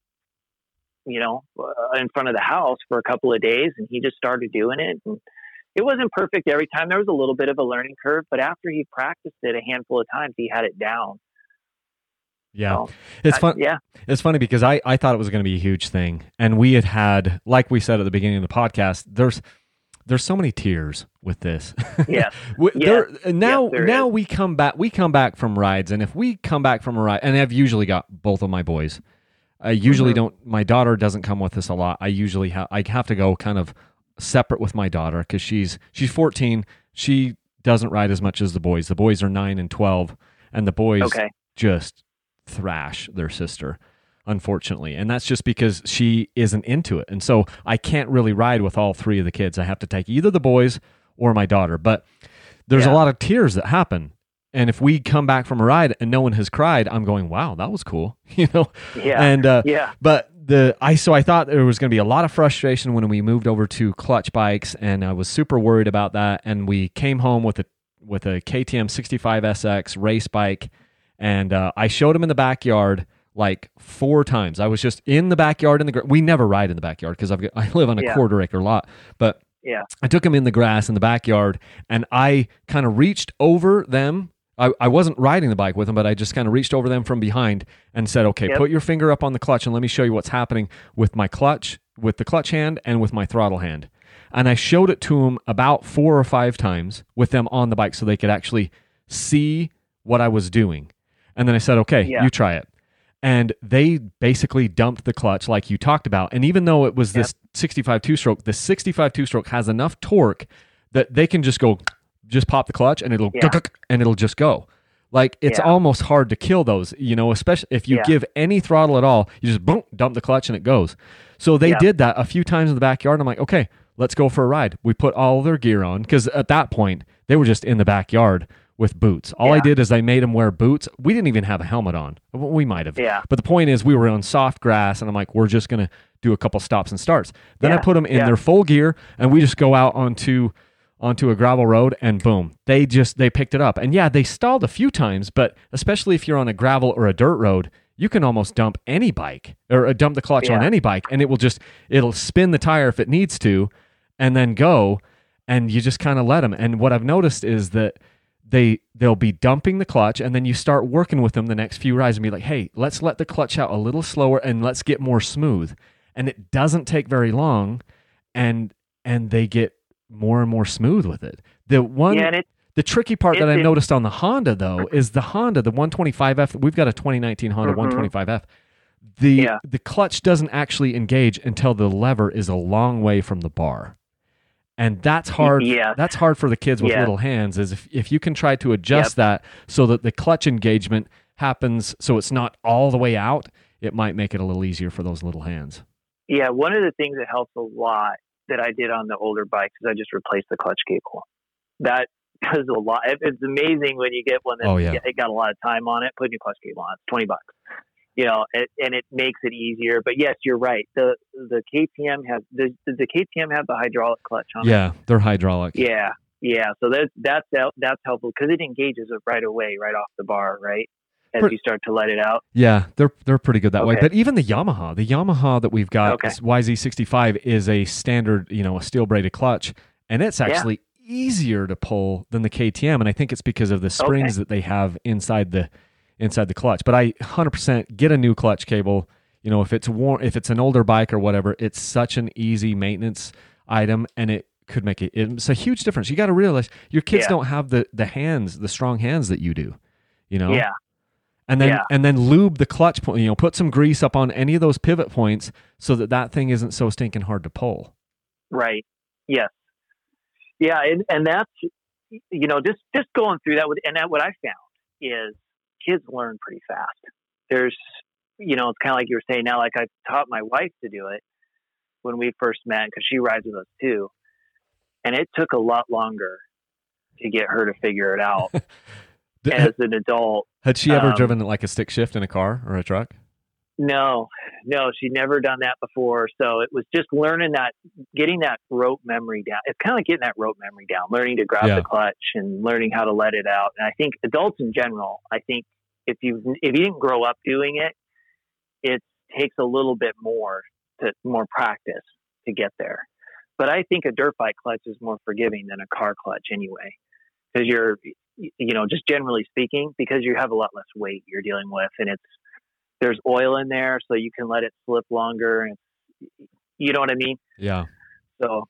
you know, uh, in front of the house for a couple of days, and he just started doing it. And it wasn't perfect every time. There was a little bit of a learning curve, but after he practiced it a handful of times, he had it down. Yeah, so, it's fun. yeah, it's funny because I I thought it was going to be a huge thing, and we had had, like we said at the beginning of the podcast, there's there's so many tears with this. <laughs> Yeah. yeah. now yes, now is. we come back we come back from rides and if we come back from a ride and I've usually got both of my boys I usually mm-hmm. don't. My daughter doesn't come with us a lot. I usually have. I have to go kind of separate with my daughter because she's she's 14. She doesn't ride as much as the boys. The boys are nine and 12, and the boys okay. just thrash their sister, unfortunately. And that's just because she isn't into it. And so I can't really ride with all three of the kids. I have to take either the boys or my daughter. But there's yeah. a lot of tears that happen and if we come back from a ride and no one has cried, I'm going, wow, that was cool, <laughs> you know? Yeah. And, uh, yeah. But the, I, so I thought there was going to be a lot of frustration when we moved over to clutch bikes and I was super worried about that. And we came home with a, with a KTM 65SX race bike. And, uh, I showed him in the backyard like four times. I was just in the backyard in the, we never ride in the backyard because I've I live on a yeah. quarter acre lot, but yeah. I took him in the grass in the backyard and I kind of reached over them I, I wasn't riding the bike with them, but I just kind of reached over them from behind and said, okay, yep. put your finger up on the clutch and let me show you what's happening with my clutch, with the clutch hand, and with my throttle hand. And I showed it to them about four or five times with them on the bike so they could actually see what I was doing. And then I said, okay, yeah. you try it. And they basically dumped the clutch like you talked about. And even though it was yep. this 65 two stroke, the 65 two stroke has enough torque that they can just go just pop the clutch and it'll yeah. and it'll just go. Like it's yeah. almost hard to kill those, you know, especially if you give any throttle at all, you just boom, dump the clutch and it goes. So they did that a few times in the backyard. I'm like, okay, let's go for a ride. We put all their gear on because at that point they were just in the backyard with boots. All I did is I made them wear boots. We didn't even have a helmet on. We might have. Yeah. But the point is, we were on soft grass, and I'm like, we're just gonna do a couple stops and starts. Then I put them in their full gear, and we just go out onto onto a gravel road and boom they just they picked it up and yeah they stalled a few times but especially if you're on a gravel or a dirt road you can almost dump any bike or uh, dump the clutch yeah. on any bike and it will just it'll spin the tire if it needs to and then go and you just kind of let them and what i've noticed is that they they'll be dumping the clutch and then you start working with them the next few rides and be like hey let's let the clutch out a little slower and let's get more smooth and it doesn't take very long and and they get more and more smooth with it. The one yeah, it, the tricky part that I noticed on the Honda though is the Honda, the 125F. We've got a 2019 Honda mm-hmm. 125F. The yeah. the clutch doesn't actually engage until the lever is a long way from the bar. And that's hard. Yeah. That's hard for the kids with yeah. little hands. Is if, if you can try to adjust yep. that so that the clutch engagement happens so it's not all the way out, it might make it a little easier for those little hands. Yeah, one of the things that helps a lot that I did on the older bikes is I just replaced the clutch cable. That <laughs> does a lot. It's amazing when you get one that oh, yeah. it got a lot of time on it. Put your clutch cable on. It's twenty bucks. You know, it, and it makes it easier. But yes, you're right. The the KTM has the the KTM have the hydraulic clutch on yeah, it? They're hydraulic. Yeah, yeah. So that's that's that's helpful because it engages it right away, right off the bar, right? as you start to let it out. Yeah, they're they're pretty good that okay. way. But even the Yamaha, the Yamaha that we've got, okay. YZ65 is a standard, you know, a steel braided clutch, and it's actually yeah. easier to pull than the KTM, and I think it's because of the springs okay. that they have inside the inside the clutch. But I 100% get a new clutch cable. You know, if it's warm, if it's an older bike or whatever, it's such an easy maintenance item, and it could make it. It's a huge difference. You got to realize your kids Yeah. don't have the the hands, the strong hands that you do. You know. Yeah. And then Yeah. and then lube the clutch point. You know, put some grease up on any of those pivot points so that that thing isn't so stinking hard to pull. Right. Yes. Yeah, and, and that's you know just just going through that with and that what I found is kids learn pretty fast. There's you know it's kind of like you were saying now. Like I taught my wife to do it when we first met because she rides with us too, and it took a lot longer to get her to figure it out <laughs> as an adult. Had she ever um, driven like a stick shift in a car or a truck? No, no, she'd never done that before. So it was just learning that, getting that rope memory down. It's kind of like getting that rope memory down, learning to grab Yeah. the clutch and learning how to let it out. And I think adults in general, I think if you if you didn't grow up doing it, it takes a little bit more to more practice to get there. But I think a dirt bike clutch is more forgiving than a car clutch anyway, because you're, you know, just generally speaking, because you have a lot less weight you're dealing with, and it's there's oil in there, so you can let it slip longer, and you know what I mean. Yeah. So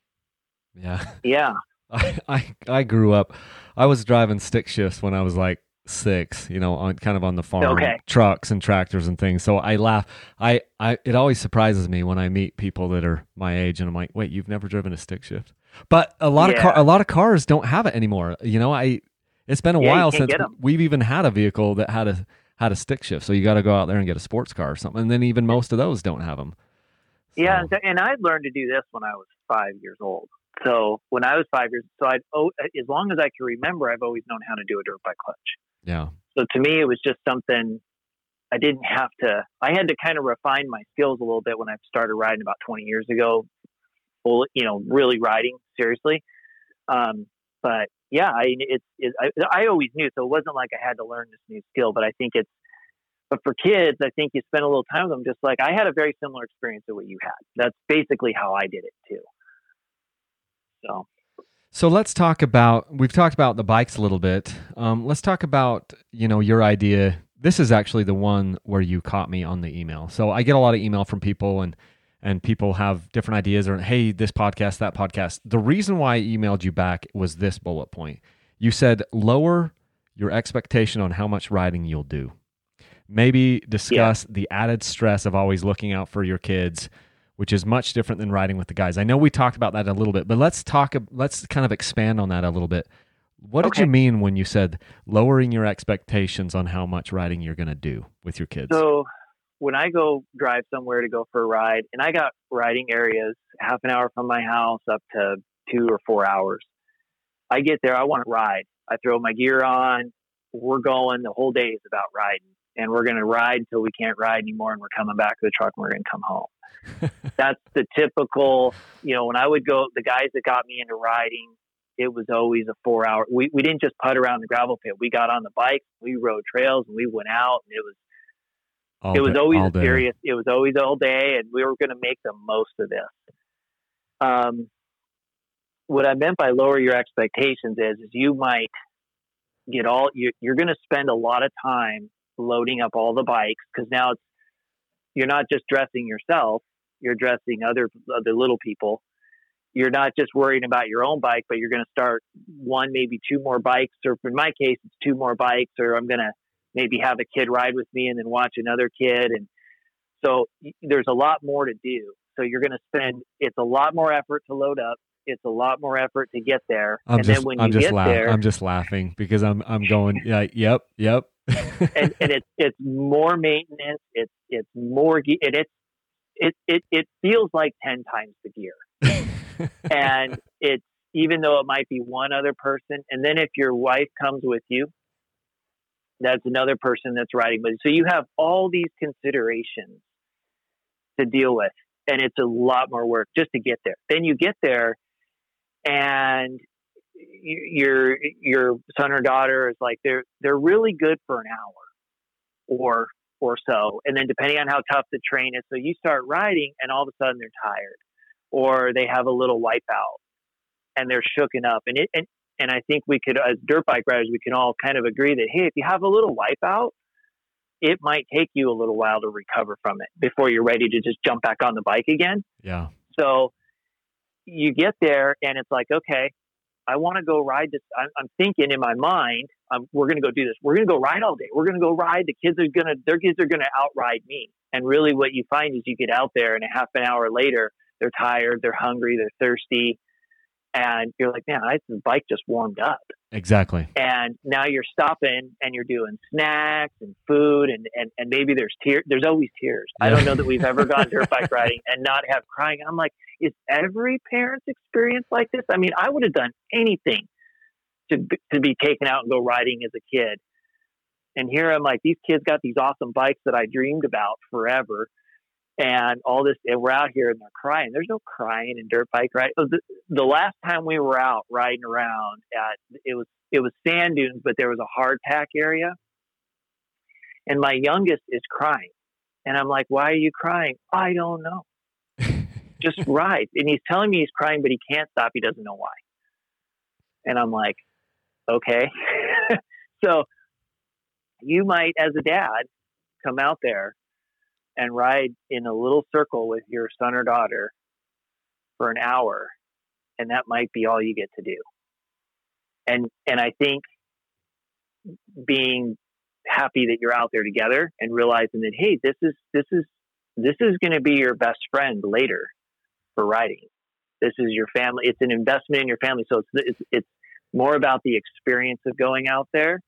Yeah. yeah, <laughs> I, I I grew up. I was driving stick shifts when I was like six. You know, on kind of on the farm, Okay. trucks and tractors and things. So I laugh. I I it always surprises me when I meet people that are my age, and I'm like, wait, you've never driven a stick shift? But a lot of car a lot of cars don't have it anymore. You know, I it's been a Yeah, while since we've even had a vehicle that had a had a stick shift. So you got to go out there and get a sports car or something. And then even most of those don't have them. yeah, and, and I learned to do this when I was five years old. So when I was five years, so I oh, as long as I can remember, I've always known how to do a dirt bike clutch. Yeah. So to me, it was just something I didn't have to. I had to kind of refine my skills a little bit when I started riding about 20 years ago. You know, really riding seriously. Um, but yeah, I it's it, I, I always knew, so it wasn't like I had to learn this new skill. But I think it's but for kids, I think you spend a little time with them. Just like I had a very similar experience to what you had. That's basically how I did it too. So So let's talk about we've talked about the bikes a little bit. Um, let's talk about you know your idea. This is actually the one where you caught me on the email. So I get a lot of email from people and and people have different ideas or hey this podcast that podcast. The reason why I emailed you back was this bullet point. You said lower your expectation on how much riding you'll do. Maybe discuss the added stress of always looking out for your kids which is much different than riding with the guys. I know we talked about that a little bit, but let's talk. Let's kind of expand on that a little bit. What did you mean when you said lowering your expectations on how much riding you're going to do with your kids? So when I go drive somewhere to go for a ride, and I got riding areas half an hour from my house up to two or four hours. I get there, I want to ride. I throw my gear on. We're going. The whole day is about riding, and we're going to ride until we can't ride anymore, and we're coming back to the truck. and We're going to come home. <laughs> That's the typical. You know, when I would go, the guys that got me into riding, it was always a four hour. We we didn't just putt around the gravel pit. We got on the bike, we rode trails, and we went out, and it was All it was day- always all a day. serious. It was always all day, and we were going to make the most of this. Um, what I meant by lower your expectations is, is you might get all you're, you're going to spend a lot of time loading up all the bikes because now it's you're not just dressing yourself, you're addressing other other little people. You're not just worrying about your own bike, but you're going to start one, maybe two more bikes, or in my case, it's two more bikes, or I'm going to maybe have a kid ride with me and then watch another kid. And so there's a lot more to do. So you're going to spend, it's a lot more effort to load up. It's a lot more effort to get there. I'm and just, then when I'm you just get laughing. there, I'm just laughing because I'm, I'm going, yeah, yep, yep. <laughs> and, and it's, it's more maintenance. It's, it's more, and it's, it, it, it feels like 10 times the gear. <laughs> and it's, even though it might be one other person. And then if your wife comes with you, that's another person that's riding with you. So you have all these considerations to deal with. And it's a lot more work just to get there. Then you get there and your your son or daughter is like they're they're really good for an hour or or so. And then depending on how tough the train is, so you start riding and all of a sudden they're tired or they have a little wipeout and they're shooken up. And it and, and I think we could as dirt bike riders we can all kind of agree that hey, if you have a little wipeout, it might take you a little while to recover from it before you're ready to just jump back on the bike again. Yeah. So you get there and it's like, okay, I want to go ride this. I'm, I'm thinking in my mind, um, we're going to go do this. We're going to go ride all day. We're going to go ride. The kids are going to, their kids are going to outride me. And really what you find is you get out there and a half an hour later, they're tired, they're hungry, they're thirsty. And you're like, man, I, the bike just warmed up. Exactly. And now you're stopping and you're doing snacks and food and, and, and maybe there's tears. There's always tears. I don't know that we've ever gone dirt bike riding and not have crying. I'm like, is every parent's experience like this? I mean, I would have done anything to, to be taken out and go riding as a kid. And here I'm like, these kids got these awesome bikes that I dreamed about forever. And all this, and we're out here and they're crying. There's no crying in dirt bike right oh, The, the last time we were out riding around at, it was, it was sand dunes, but there was a hard pack area. And my youngest is crying. And I'm like, why are you crying? I don't know. <laughs> Just ride. And he's telling me he's crying, but he can't stop. He doesn't know why. And I'm like, okay. <laughs> so you might, as a dad, come out there and ride in a little circle with your son or daughter for an hour, and that might be all you get to do. And and I think being happy that you're out there together and realizing that hey, this is this is this is going to be your best friend later for riding. This is your family. It's an investment in your family. So it's it's, it's more about the experience of going out there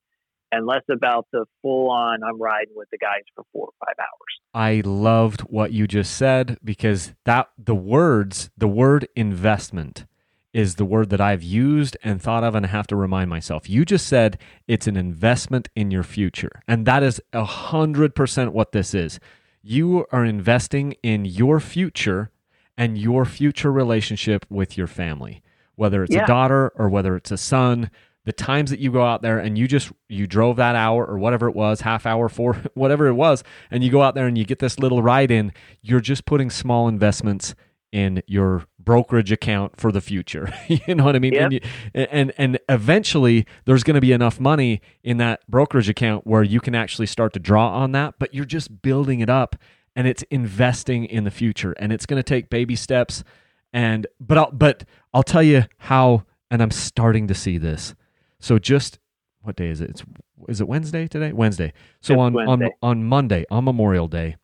and less about the full on I'm riding with the guys for four or five hours. I loved what you just said because that the words, the word investment is the word that I've used and thought of and I have to remind myself. You just said it's an investment in your future. And that is a hundred percent what this is. You are investing in your future and your future relationship with your family, whether it's Yeah. a daughter or whether it's a son. The times that you go out there and you just you drove that hour or whatever it was, half hour, <laughs> four, whatever it was, and you go out there and you get this little ride in, you're just putting small investments in your brokerage account for the future. <laughs> you know what I mean? Yep. And, you, and and eventually there's going to be enough money in that brokerage account where you can actually start to draw on that, but you're just building it up and it's investing in the future and it's going to take baby steps and but I'll but I'll tell you how and I'm starting to see this. So just what day is it? It's is it Wednesday today? Wednesday. So It's on on on Monday, on Memorial Day,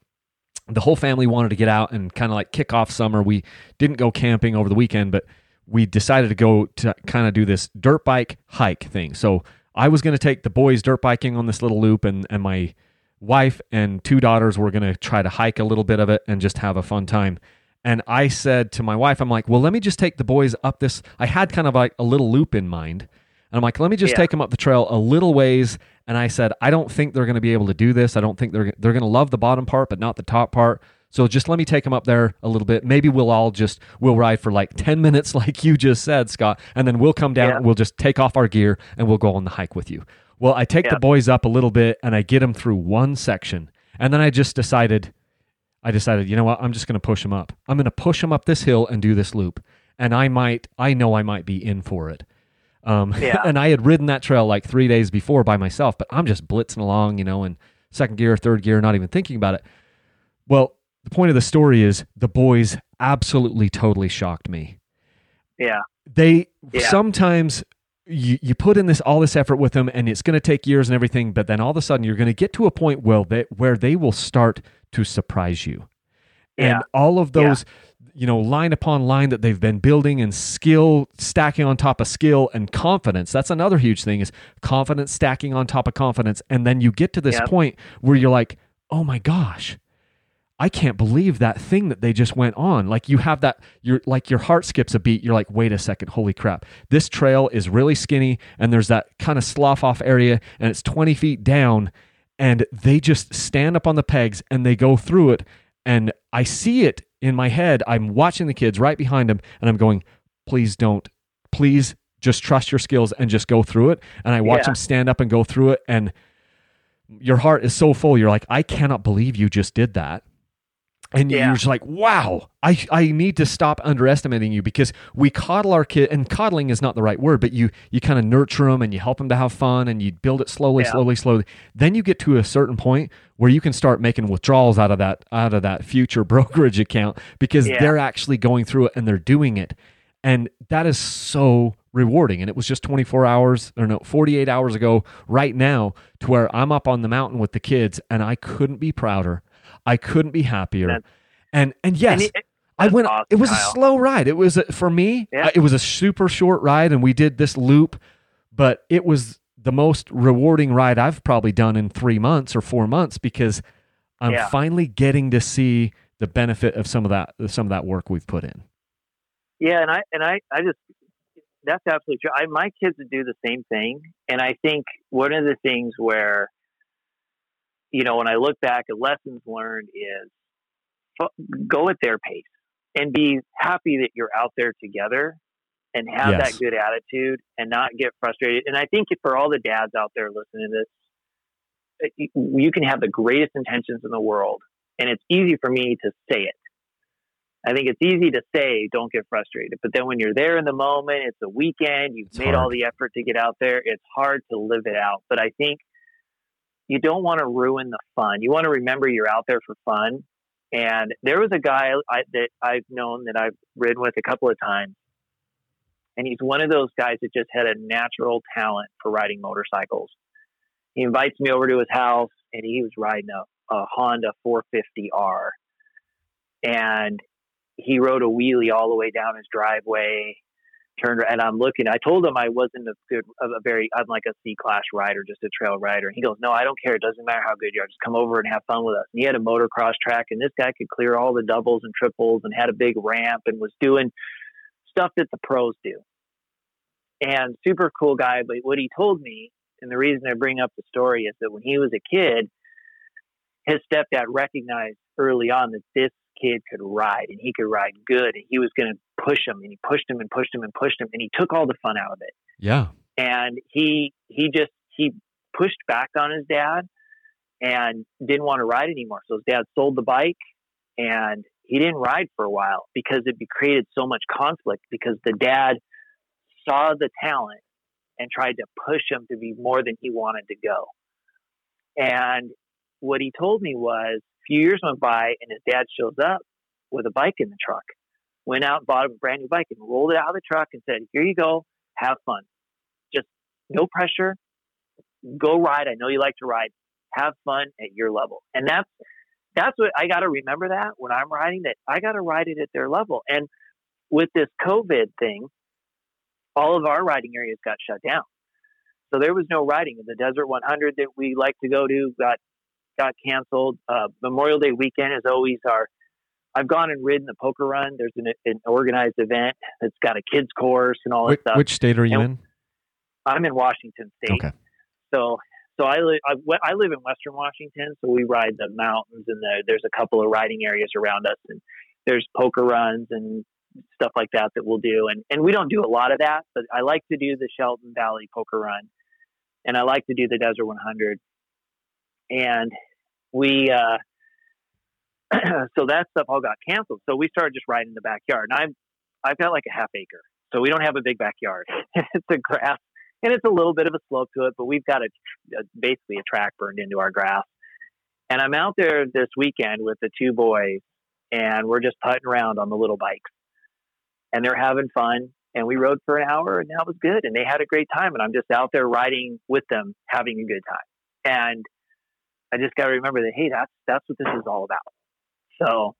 the whole family wanted to get out and kind of like kick off summer. We didn't go camping over the weekend, but we decided to go to kind of do this dirt bike hike thing. So I was going to take the boys dirt biking on this little loop, and and my wife and two daughters were going to try to hike a little bit of it and just have a fun time. And I said to my wife, I'm like, well, let me just take the boys up this. I had kind of like a little loop in mind. And I'm like, let me just Yeah. take them up the trail a little ways. And I said, I don't think they're going to be able to do this. I don't think they're they're going to love the bottom part, but not the top part. So just let me take them up there a little bit. Maybe we'll all just we'll ride for like 10 minutes <laughs> like you just said, Scott, and then we'll come down Yeah. and we'll just take off our gear and we'll go on the hike with you. Well, I take the boys up a little bit and I get them through one section. And then I just decided I decided, you know what? I'm just going to push them up. I'm going to push them up this hill and do this loop. And I might I know I might be in for it. Um, <laughs> Yeah. and I had ridden that trail like three days before by myself, but I'm just blitzing along, you know, in second gear, third gear, not even thinking about it. Well, the point of the story is the boys absolutely totally shocked me. Yeah. They Yeah. sometimes you, you put in this all this effort with them and it's going to take years and everything, but then all of a sudden you're going to get to a point where they, where they will start to surprise you. And all of those you know, line upon line that they've been building and skill stacking on top of skill and confidence. That's another huge thing is confidence stacking on top of confidence. And then you get to this Yep. point where you're like, oh my gosh, I can't believe that thing that they just went on. Like you have that, you're like your heart skips a beat. You're like, wait a second, holy crap. This trail is really skinny and there's that kind of slough off area and it's 20 feet down and they just stand up on the pegs and they go through it. And I see it in my head. I'm watching the kids right behind them and I'm going, please don't, please just trust your skills and just go through it. And I watch Yeah. them stand up and go through it. And your heart is so full. You're like, I cannot believe you just did that. And Yeah. you're just like, wow, I, I need to stop underestimating you because we coddle our kid, and coddling is not the right word, but you you kind of nurture them and you help them to have fun and you build it slowly, Yeah. slowly, slowly. Then you get to a certain point where you can start making withdrawals out of that out of that future <laughs> brokerage account because Yeah. they're actually going through it and they're doing it, and that is so rewarding. And it was just 24 hours or no 48 hours ago, right now, to where I'm up on the mountain with the kids, and I couldn't be prouder. I couldn't be happier. That's- and and yes, And it- I went. awesome, it was a slow ride. It was a, for me. Yeah. It was a super short ride, and we did this loop, but it was the most rewarding ride I've probably done in three months or four months because I'm Yeah. finally getting to see the benefit of some of that some of that work we've put in. Yeah, and I and I I just that's absolutely true. I, my kids would do the same thing, and I think one of the things where you know when I look back at lessons learned is f- go at their pace and be happy that you're out there together and have Yes. that good attitude and not get frustrated. And I think for all the dads out there listening to this, eh, you- you can have the greatest intentions in the world, and it's easy for me to say it. I think it's easy to say don't get frustrated, but then when you're there in the moment, it's a weekend, you've It's made all the effort to get out there, it's hard to live it out. But I think you don't want to ruin the fun. You want to remember you're out there for fun. And there was a guy I, that I've known that I've ridden with a couple of times, and he's one of those guys that just had a natural talent for riding motorcycles. He invites me over to his house, and he was riding a, a Honda 450R, and he rode a wheelie all the way down his driveway. Turned and I'm looking. I told him I wasn't a good, a very. I'm like a C class rider, just a trail rider. And he goes, "No, I don't care. It doesn't matter how good you are. Just come over and have fun with us." And he had a motocross track, and this guy could clear all the doubles and triples, and had a big ramp, and was doing stuff that the pros do. And super cool guy. But what he told me, and the reason I bring up the story is that when he was a kid, his stepdad recognized early on that this kid could ride and he could ride good and he was going to push him and he pushed him and pushed him and pushed him and he took all the fun out of it. Yeah, and he he just he pushed back on his dad and didn't want to ride anymore. So his dad sold the bike and he didn't ride for a while because it created so much conflict because the dad saw the talent and tried to push him to be more than he wanted to go. And what he told me was few years went by and his dad shows up with a bike in the truck went out and bought a brand new bike and rolled it out of the truck and said here you go have fun. Just no pressure. Go ride. I know you like to ride. Have fun at your level. And that's that's what i got to remember that when i'm riding that i got to ride it at their level. And with this covid thing all of our riding areas got shut down. So there was no riding in the desert 100 that we like to go to. Got got canceled uh, memorial day weekend is always our I've gone and ridden the poker run. There's an, an organized event that's got a kids course and all that which, stuff. which state are you And- in? I'm in Washington State, Okay, so so I live I, I live in Western Washington. So we ride the mountains and the, there's a couple of riding areas around us, and there's poker runs and stuff like that that we'll do. And and we don't do a lot of that, but I like to do the Shelton Valley Poker Run, and I like to do the Desert 100. And we uh, <clears throat> so that stuff all got canceled. So we started just riding in the backyard. And I'm I've got like a half acre, so we don't have a big backyard. <laughs> it's a grass, and it's a little bit of a slope to it, but we've got a, a basically a track burned into our grass. And I'm out there this weekend with the two boys, and we're just putting around on the little bikes, and they're having fun. And we rode for an hour, and that was good. And they had a great time. And I'm just out there riding with them, having a good time. And I just got to remember that hey, that's that's what this is all about. So,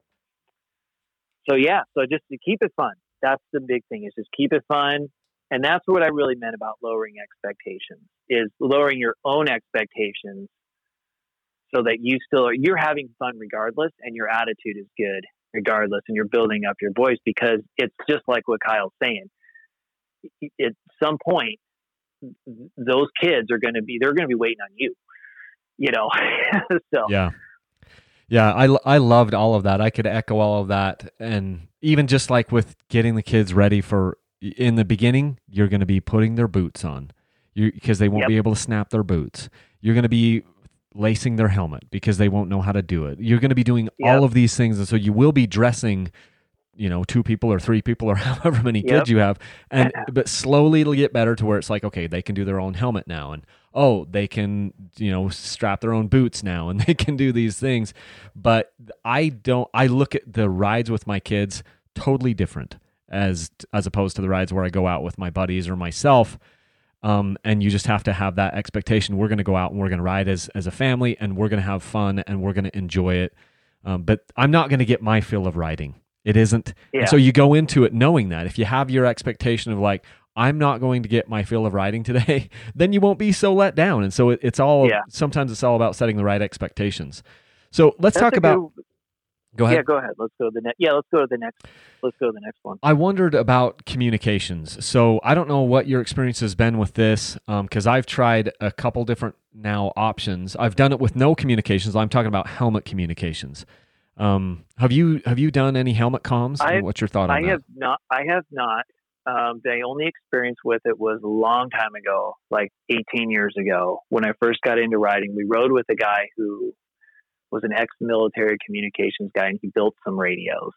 so yeah, so just to keep it fun. That's the big thing is just keep it fun. And that's what I really meant about lowering expectations is lowering your own expectations so that you still are, you're having fun regardless and your attitude is good regardless and you're building up your voice because it's just like what Kyle's saying. At some point, those kids are going to be, they're going to be waiting on you, you know? <laughs> so yeah, yeah. I I loved all of that. I could echo all of that, and even just like with getting the kids ready for in the beginning, you're going to be putting their boots on, you because they won't Yep. be able to snap their boots. You're going to be lacing their helmet because they won't know how to do it. You're going to be doing Yep. all of these things, and so you will be dressing, you know, two people or three people or <laughs> however many Yep. kids you have, and <laughs> but slowly it'll get better to where it's like, okay, they can do their own helmet now, and oh, they can, you know, strap their own boots now, and <laughs> they can do these things. But I don't. I look at the rides with my kids totally different as as opposed to the rides where I go out with my buddies or myself. Um, and you just have to have that expectation. We're going to go out and we're going to ride as as a family, and we're going to have fun and we're going to enjoy it. Um, but I'm not going to get my fill of riding. It isn't. Yeah. So you go into it knowing that if you have your expectation of like I'm not going to get my fill of riding today, <laughs> then you won't be so let down. And so it, it's all Yeah. sometimes it's all about setting the right expectations. So let's That's talk about. good- go ahead. Yeah, go ahead. Let's go to the next. Yeah, let's go to the next. Let's go to the next one. I wondered about communications. So I don't know what your experience has been with this, because I've tried a couple different now options. I've done it with no communications. I'm talking about helmet communications. Um, have you have you done any helmet comms? I- What's your thought on it? I that? have not. I have not. Um, the only experience with it was a long time ago, like 18 years ago, when I first got into riding. We rode with a guy who was an ex-military communications guy, and he built some radios.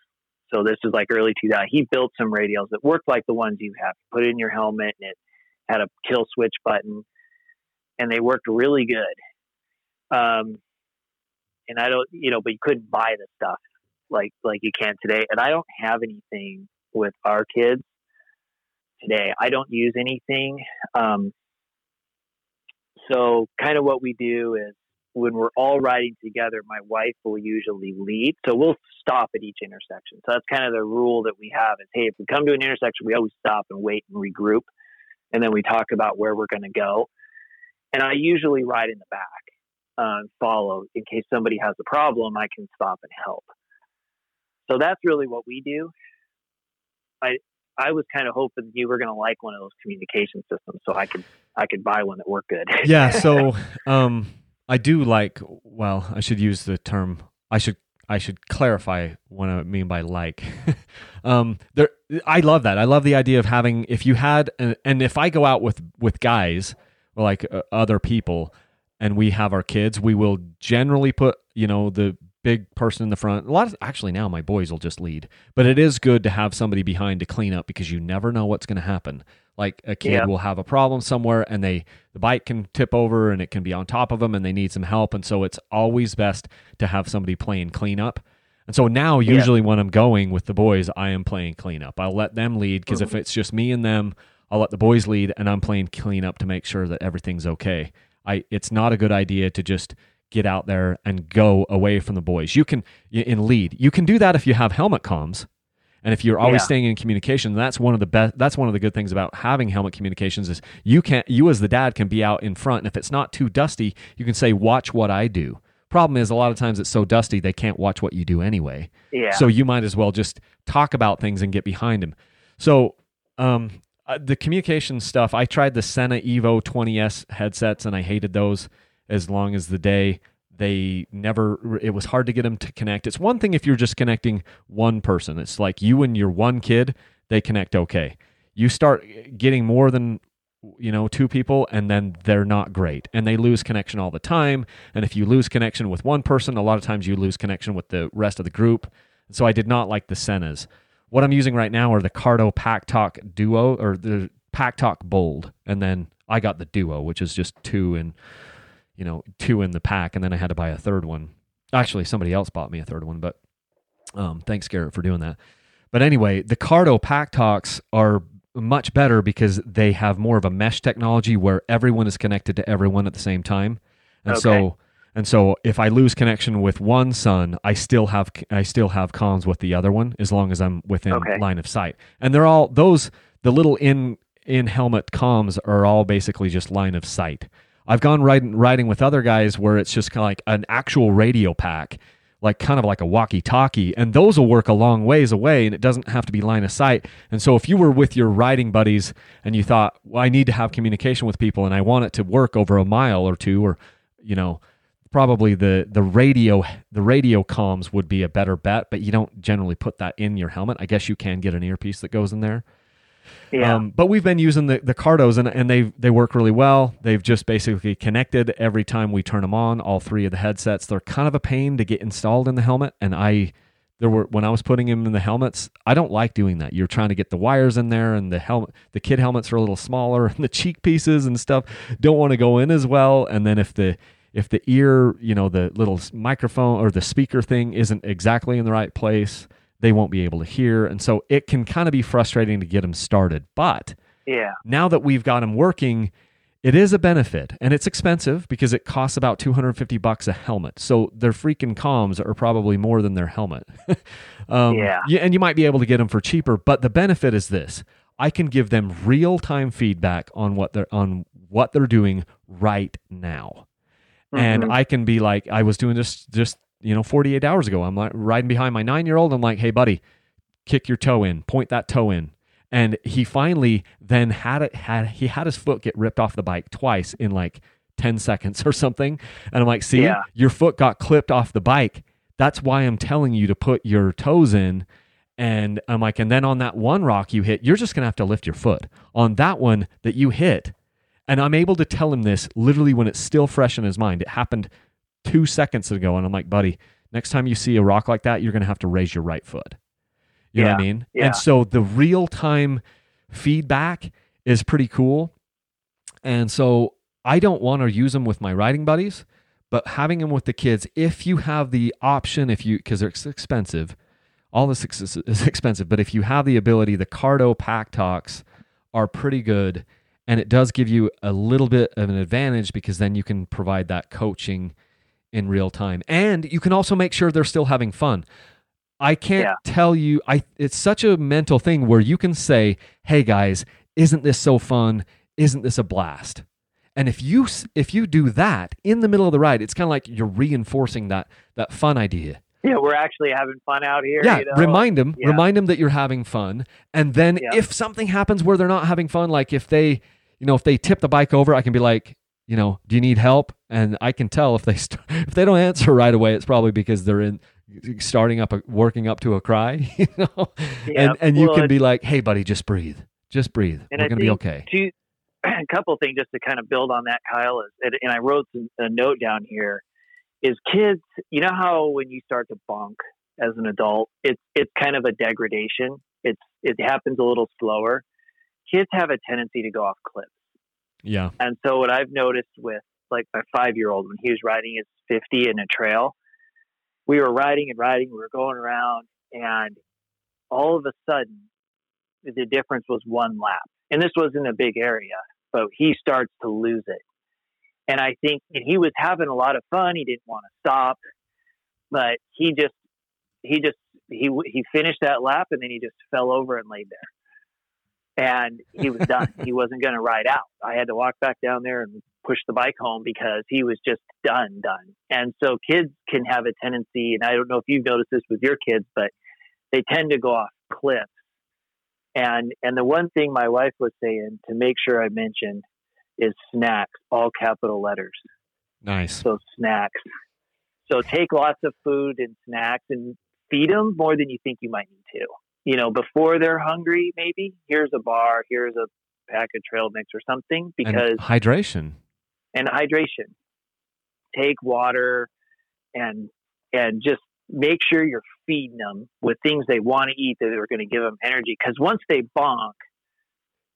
So this is like early 2000. He built some radios that worked like the ones you have. Put it in your helmet, and it had a kill switch button, and they worked really good. Um, and I don't, you know, but you couldn't buy the stuff like like you can today. And I don't have anything with our kids today. I don't use anything. Um, so kind of what we do is when we're all riding together, my wife will usually lead. So we'll stop at each intersection. So that's kind of the rule that we have is, hey, if we come to an intersection, we always stop and wait and regroup. And then we talk about where we're going to go. And I usually ride in the back uh, and follow in case somebody has a problem. I can stop and help. So that's really what we do. I I was kind of hoping you were going to like one of those communication systems, so I could I could buy one that worked good. yeah. <laughs> So um, I do like. Well, I should use the term. I should I should clarify what I mean by like. <laughs> um, there, I love that. I love the idea of having. If you had, and, and if I go out with with guys, or like uh, other people, and we have our kids, we will generally put you know the big person in the front. A lot of actually now my boys will just lead, but it is good to have somebody behind to clean up because you never know what's going to happen. Like a kid Yeah. will have a problem somewhere and they the bike can tip over and it can be on top of them and they need some help and so it's always best to have somebody playing cleanup. And so now Yeah. usually when I'm going with the boys, I am playing cleanup. I'll let them lead because if mm-hmm. it's just me and them, I'll let the boys lead and I'm playing cleanup to make sure that everything's okay. I it's not a good idea to just get out there and go away from the boys. You can in lead. You can do that if you have helmet comms. And if you're always Yeah. staying in communication, that's one of the best. That's one of the good things about having helmet communications is you can you as the dad can be out in front, and if it's not too dusty, you can say, "Watch what I do." Problem is, a lot of times it's so dusty they can't watch what you do anyway. yeah. So you might as well just talk about things and get behind them. So um, uh, the communication stuff, I tried the Sena Evo 20s headsets and I hated those as long as the day. They never, it was hard to get them to connect. It's one thing if you're just connecting one person, it's like you and your one kid, they connect okay. You start eh, getting more than you know two people and then they're not great and they lose connection all the time and if you lose connection with one person a lot of times you lose connection with the rest of the group so i did not like the senas what i'm using right now are the cardo pack talk duo or the pack talk bold and then i got the duo which is just two and you know two in the pack and then i had to buy a third one. Actually somebody else bought me a third one but um, thanks garrett for doing that. But anyway the cardo pack talks are much better because they have more of a mesh technology where everyone is connected to everyone at the same time. And Okay. so and so if i lose connection with one son i still have i still have comms with the other one as long as i'm within Okay. line of sight. And they're all those the little in in helmet comms are all basically just line of sight i've gone riding riding with other guys where it's just kind of like an actual radio pack like kind of like a walkie talkie, and those will work a long ways away and it doesn't have to be line of sight. And so if you were with your riding buddies and you thought, well, I need to have communication with people and I want it to work over a mile or two, or, you know, probably the the radio the radio comms would be a better bet, but you don't generally put that in your helmet. I guess you can get an earpiece that goes in there. Yeah. Um, but we've been using the, the Cardos and, and they they work really well. They've just basically connected every time we turn them on. All three of the headsets. They're kind of a pain to get installed in the helmet, and I there were when I was putting them in the helmets. I don't like doing that. You're trying to get the wires in there, and the helmet the kid helmets are a little smaller, <laughs> and the cheek pieces and stuff don't want to go in as well. And then if the if the ear, you know, the little microphone or the speaker thing isn't exactly in the right place, they won't be able to hear. And so it can kind of be frustrating to get them started. But yeah. now that we've got them working, it is a benefit and it's expensive because it costs about 250 bucks a helmet. So their freaking comms are probably more than their helmet. <laughs> um, Yeah. And you might be able to get them for cheaper, but the benefit is this. I can give them real-time feedback on what they're on what they're doing right now and Mhm. I can be like, I was doing this just you know 48 hours ago. I'm like riding behind my nine year old. I'm like, hey buddy, kick your toe in, point that toe in, and he finally then had it had he had his foot get ripped off the bike twice in like 10 <laughs> seconds or something, and I'm like, see, Yeah. your foot got clipped off the bike. That's why I'm telling you to put your toes in. And I'm like, and then on that one rock you hit, you're just gonna have to lift your foot. On that one that you hit, and I'm able to tell him this literally when it's still fresh in his mind. It happened two seconds ago. And I'm like, buddy, next time you see a rock like that, you're going to have to raise your right foot. You know what I mean? yeah. And so the real time feedback is pretty cool. And so I don't want to use them with my riding buddies, but having them with the kids, if you have the option, if you, because they're expensive, all this is expensive, but if you have the ability, the Cardo Pack Talks are pretty good and it does give you a little bit of an advantage because then you can provide that coaching in real time and you can also make sure they're still having fun i can't Yeah. tell you i it's such a mental thing where you can say hey guys isn't this so fun isn't this a blast and if you if you do that in the middle of the ride it's kind of like you're reinforcing that that fun idea Yeah, we're actually having fun out here. yeah, you know? remind them, Yeah. remind them that you're having fun, and then Yeah. if something happens where they're not having fun, like if they, you know, if they tip the bike over, I can be like, you know, do you need help? And I can tell if they <laughs> st- if they don't answer right away, it's probably because they're in starting up, a, working up to a cry, <laughs> you know, Yeah, and and you well, can be like, hey, buddy, just breathe, just breathe, And we're I gonna be okay. Two, a <clears throat> couple of things just to kind of build on that, Kyle. Is and- I wrote a note down here. Is kids, you know how when you start to bonk as an adult, it's it's kind of a degradation. It's it happens a little slower. Kids have a tendency to go off cliffs, Yeah, and so what I've noticed with like my five year old when he was riding his fifty in a trail, we were riding and riding, we were going around, and all of a sudden, the difference was one lap. And this wasn't a big area, but he starts to lose it. And I think and he was having a lot of fun. He didn't want to stop, but he just, he just, he he finished that lap and then he just fell over and laid there. And he was done. <laughs> he wasn't going to ride out. I had to walk back down there and push the bike home because he was just done, done. And so kids can have a tendency, and I don't know if you've noticed this with your kids, but they tend to go off cliffs. And and the one thing my wife was saying to make sure I mentioned is snacks, all capital letters. nice. So snacks. So take lots of food and snacks and feed them more than you think you might need to. You know, before they're hungry, maybe here's a bar, here's a pack of trail mix or something because and hydration. and hydration. Take water and and just make sure you're feeding them with things they want to eat that are going to give them energy. Because once they bonk,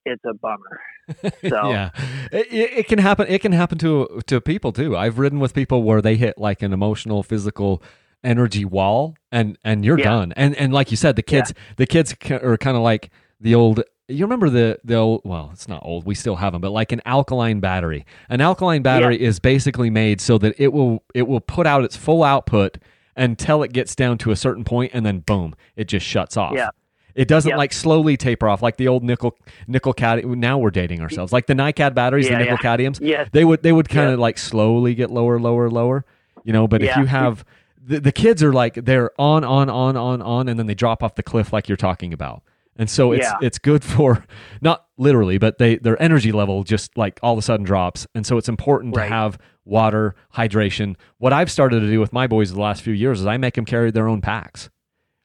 it's a bummer. <laughs> So yeah, it, it it can happen. It can happen to to people too. I've ridden with people where they hit like an emotional, physical energy wall, and and you're Yeah. done. And and like you said, the kids the kids are kind of like the old. You remember the the old? Well, it's not old. We still have them, but like an alkaline battery. An alkaline battery is basically made so that it will it will put out its full output until it gets down to a certain point, and then boom, it just shuts off. Yeah. It doesn't Yep. like slowly taper off like the old nickel nickel cad. Now we're dating ourselves. Like the NiCad batteries, Yeah, the nickel yeah. cadmiums. Yes. They would they would kind Yeah. of like slowly get lower, lower, lower. You know, but if you have the, the kids are like they're on, on, on, on, on, and then they drop off the cliff like you're talking about. And so it's Yeah. it's good for <laughs> not literally, but they their energy level just like all of a sudden drops. And so it's important Right. to have water, hydration. What I've started to do with my boys the last few years is I make them carry their own packs.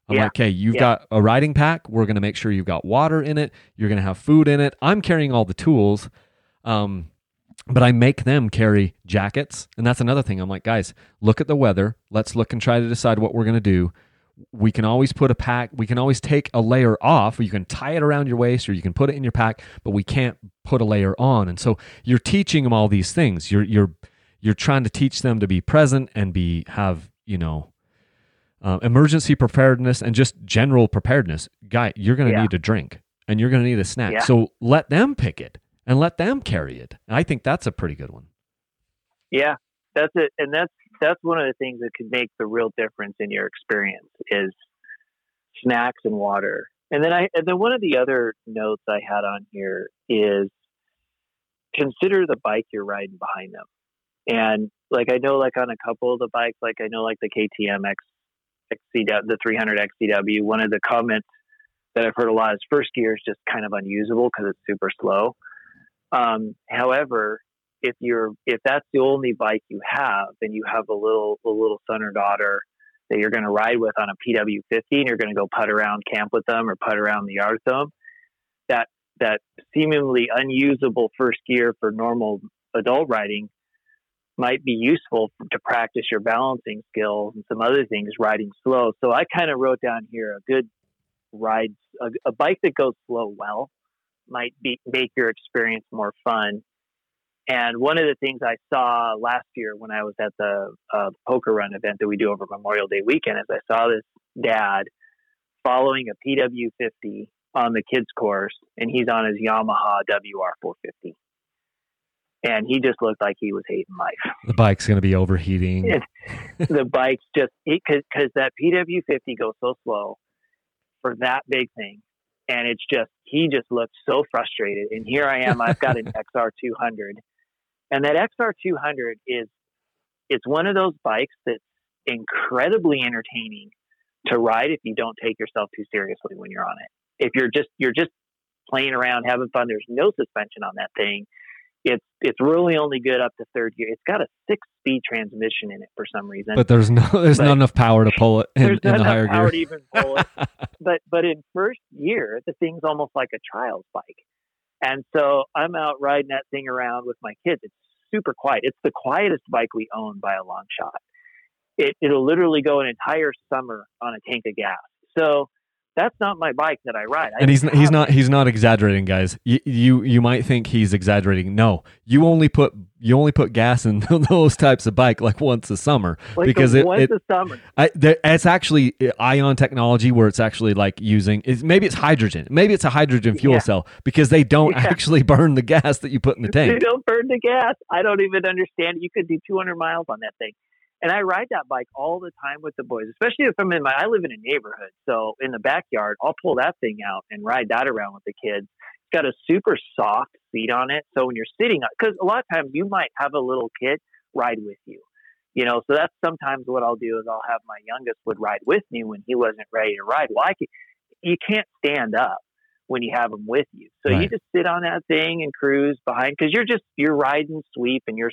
I'm Yeah. like, okay, you've Yeah. got a riding pack. We're going to make sure you've got water in it. You're going to have food in it. I'm carrying all the tools. Um, but I make them carry jackets. And that's another thing. I'm like, guys, look at the weather. Let's look and try to decide what we're going to do. We can always put a pack, we can always take a layer off. You can tie it around your waist or you can put it in your pack, but we can't put a layer on. And so you're teaching them all these things. You're, you're, you're trying to teach them to be present and be, have, you know, uh, emergency preparedness and just general preparedness. Guy, you're going to Yeah. need a drink and you're going to need a snack. Yeah. So let them pick it and let them carry it. I think that's a pretty good one. Yeah, that's it, and that's that's one of the things that could make the real difference in your experience is snacks and water. And then I and then one of the other notes I had on here is consider the bike you're riding behind them. And like I know, like on a couple of the bikes, like I know, like the KTM X, XCW, the 300 XCW. One of the comments that I've heard a lot is first gear is just kind of unusable because it's super slow. Um, however, if you're if that's the only bike you have, and you have a little a little son or daughter that you're going to ride with on a PW50, and you're going to go putt around camp with them or putt around the yard with them, that that seemingly unusable first gear for normal adult riding might be useful to practice your balancing skills and some other things riding slow. So I kind of wrote down here a good ride, a, a bike that goes slow well might be make your experience more fun. And one of the things I saw last year when I was at the uh, poker run event that we do over Memorial Day weekend is I saw this dad following a PW50 on the kids course, and he's on his Yamaha WR450, and he just looked like he was hating life. <laughs> The bike's going to be overheating. <laughs> The bike's just because that PW50 goes so slow for that big thing, and it's just he just looked so frustrated. And here I am, I've got an <laughs> XR200, and that XR200 is it's one of those bikes that's incredibly entertaining to ride if you don't take yourself too seriously when you're on it. If you're just you're just playing around having fun, there's no suspension on that thing. It's it's really only good up to third gear. It's got a six speed transmission in it for some reason. But there's no there's But not enough power to pull it in, There's in not the enough higher power gear. to even pull it. <laughs> but but in first year, the thing's almost like a child's bike. And so I'm out riding that thing around with my kids. It's super quiet. It's the quietest bike we own by a long shot. It it'll literally go an entire summer on a tank of gas. So that's not my bike that I ride. I and he's he's not he's not exaggerating, guys. You, you you might think he's exaggerating. No, you only put you only put gas in <laughs> those types of bike like once a summer like because it, once it a summer. I, there, it's actually uh, ion technology where it's actually like using it's, maybe it's hydrogen maybe it's a hydrogen fuel Yeah. cell because they don't Yeah. actually <laughs> burn the gas that you put in the tank. They don't burn the gas. I don't even understand. You could do 200 miles on that thing. And I ride that bike all the time with the boys, especially if I'm in my, I live in a neighborhood. So in the backyard, I'll pull that thing out and ride that around with the kids. It's got a super soft seat on it. So when you're sitting because a lot of times you might have a little kid ride with you, you know, so that's sometimes what I'll do is I'll have my youngest would ride with me when he wasn't ready to ride. Well, I can, you can't stand up when you have them with you. So you just sit on that thing and cruise behind because you're just you're riding sweep and you're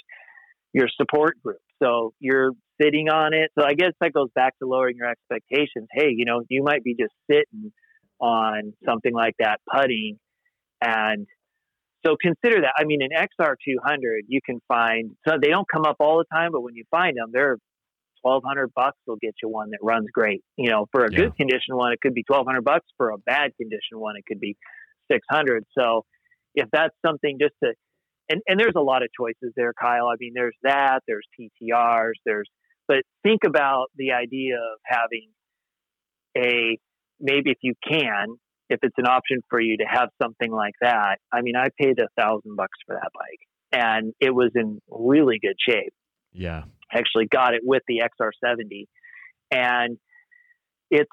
your support group. So you're sitting on it. So I guess that goes back to lowering your expectations. Hey, you know, you might be just sitting on something like that putting and so consider that. I mean, an XR200 you can find. So they don't come up all the time, but when you find them, they're twelve hundred bucks. will get you one that runs great. You know, for a Yeah. good condition one, it could be twelve hundred bucks. For a bad condition one, it could be six hundred. So if that's something just to and, and there's a lot of choices there, Kyle. I mean, there's that, there's TTRs, there's, but think about the idea of having a, maybe if you can, if it's an option for you to have something like that. I mean, I paid a thousand bucks for that bike and it was in really good shape. yeah Actually got it with the XR70 and it's,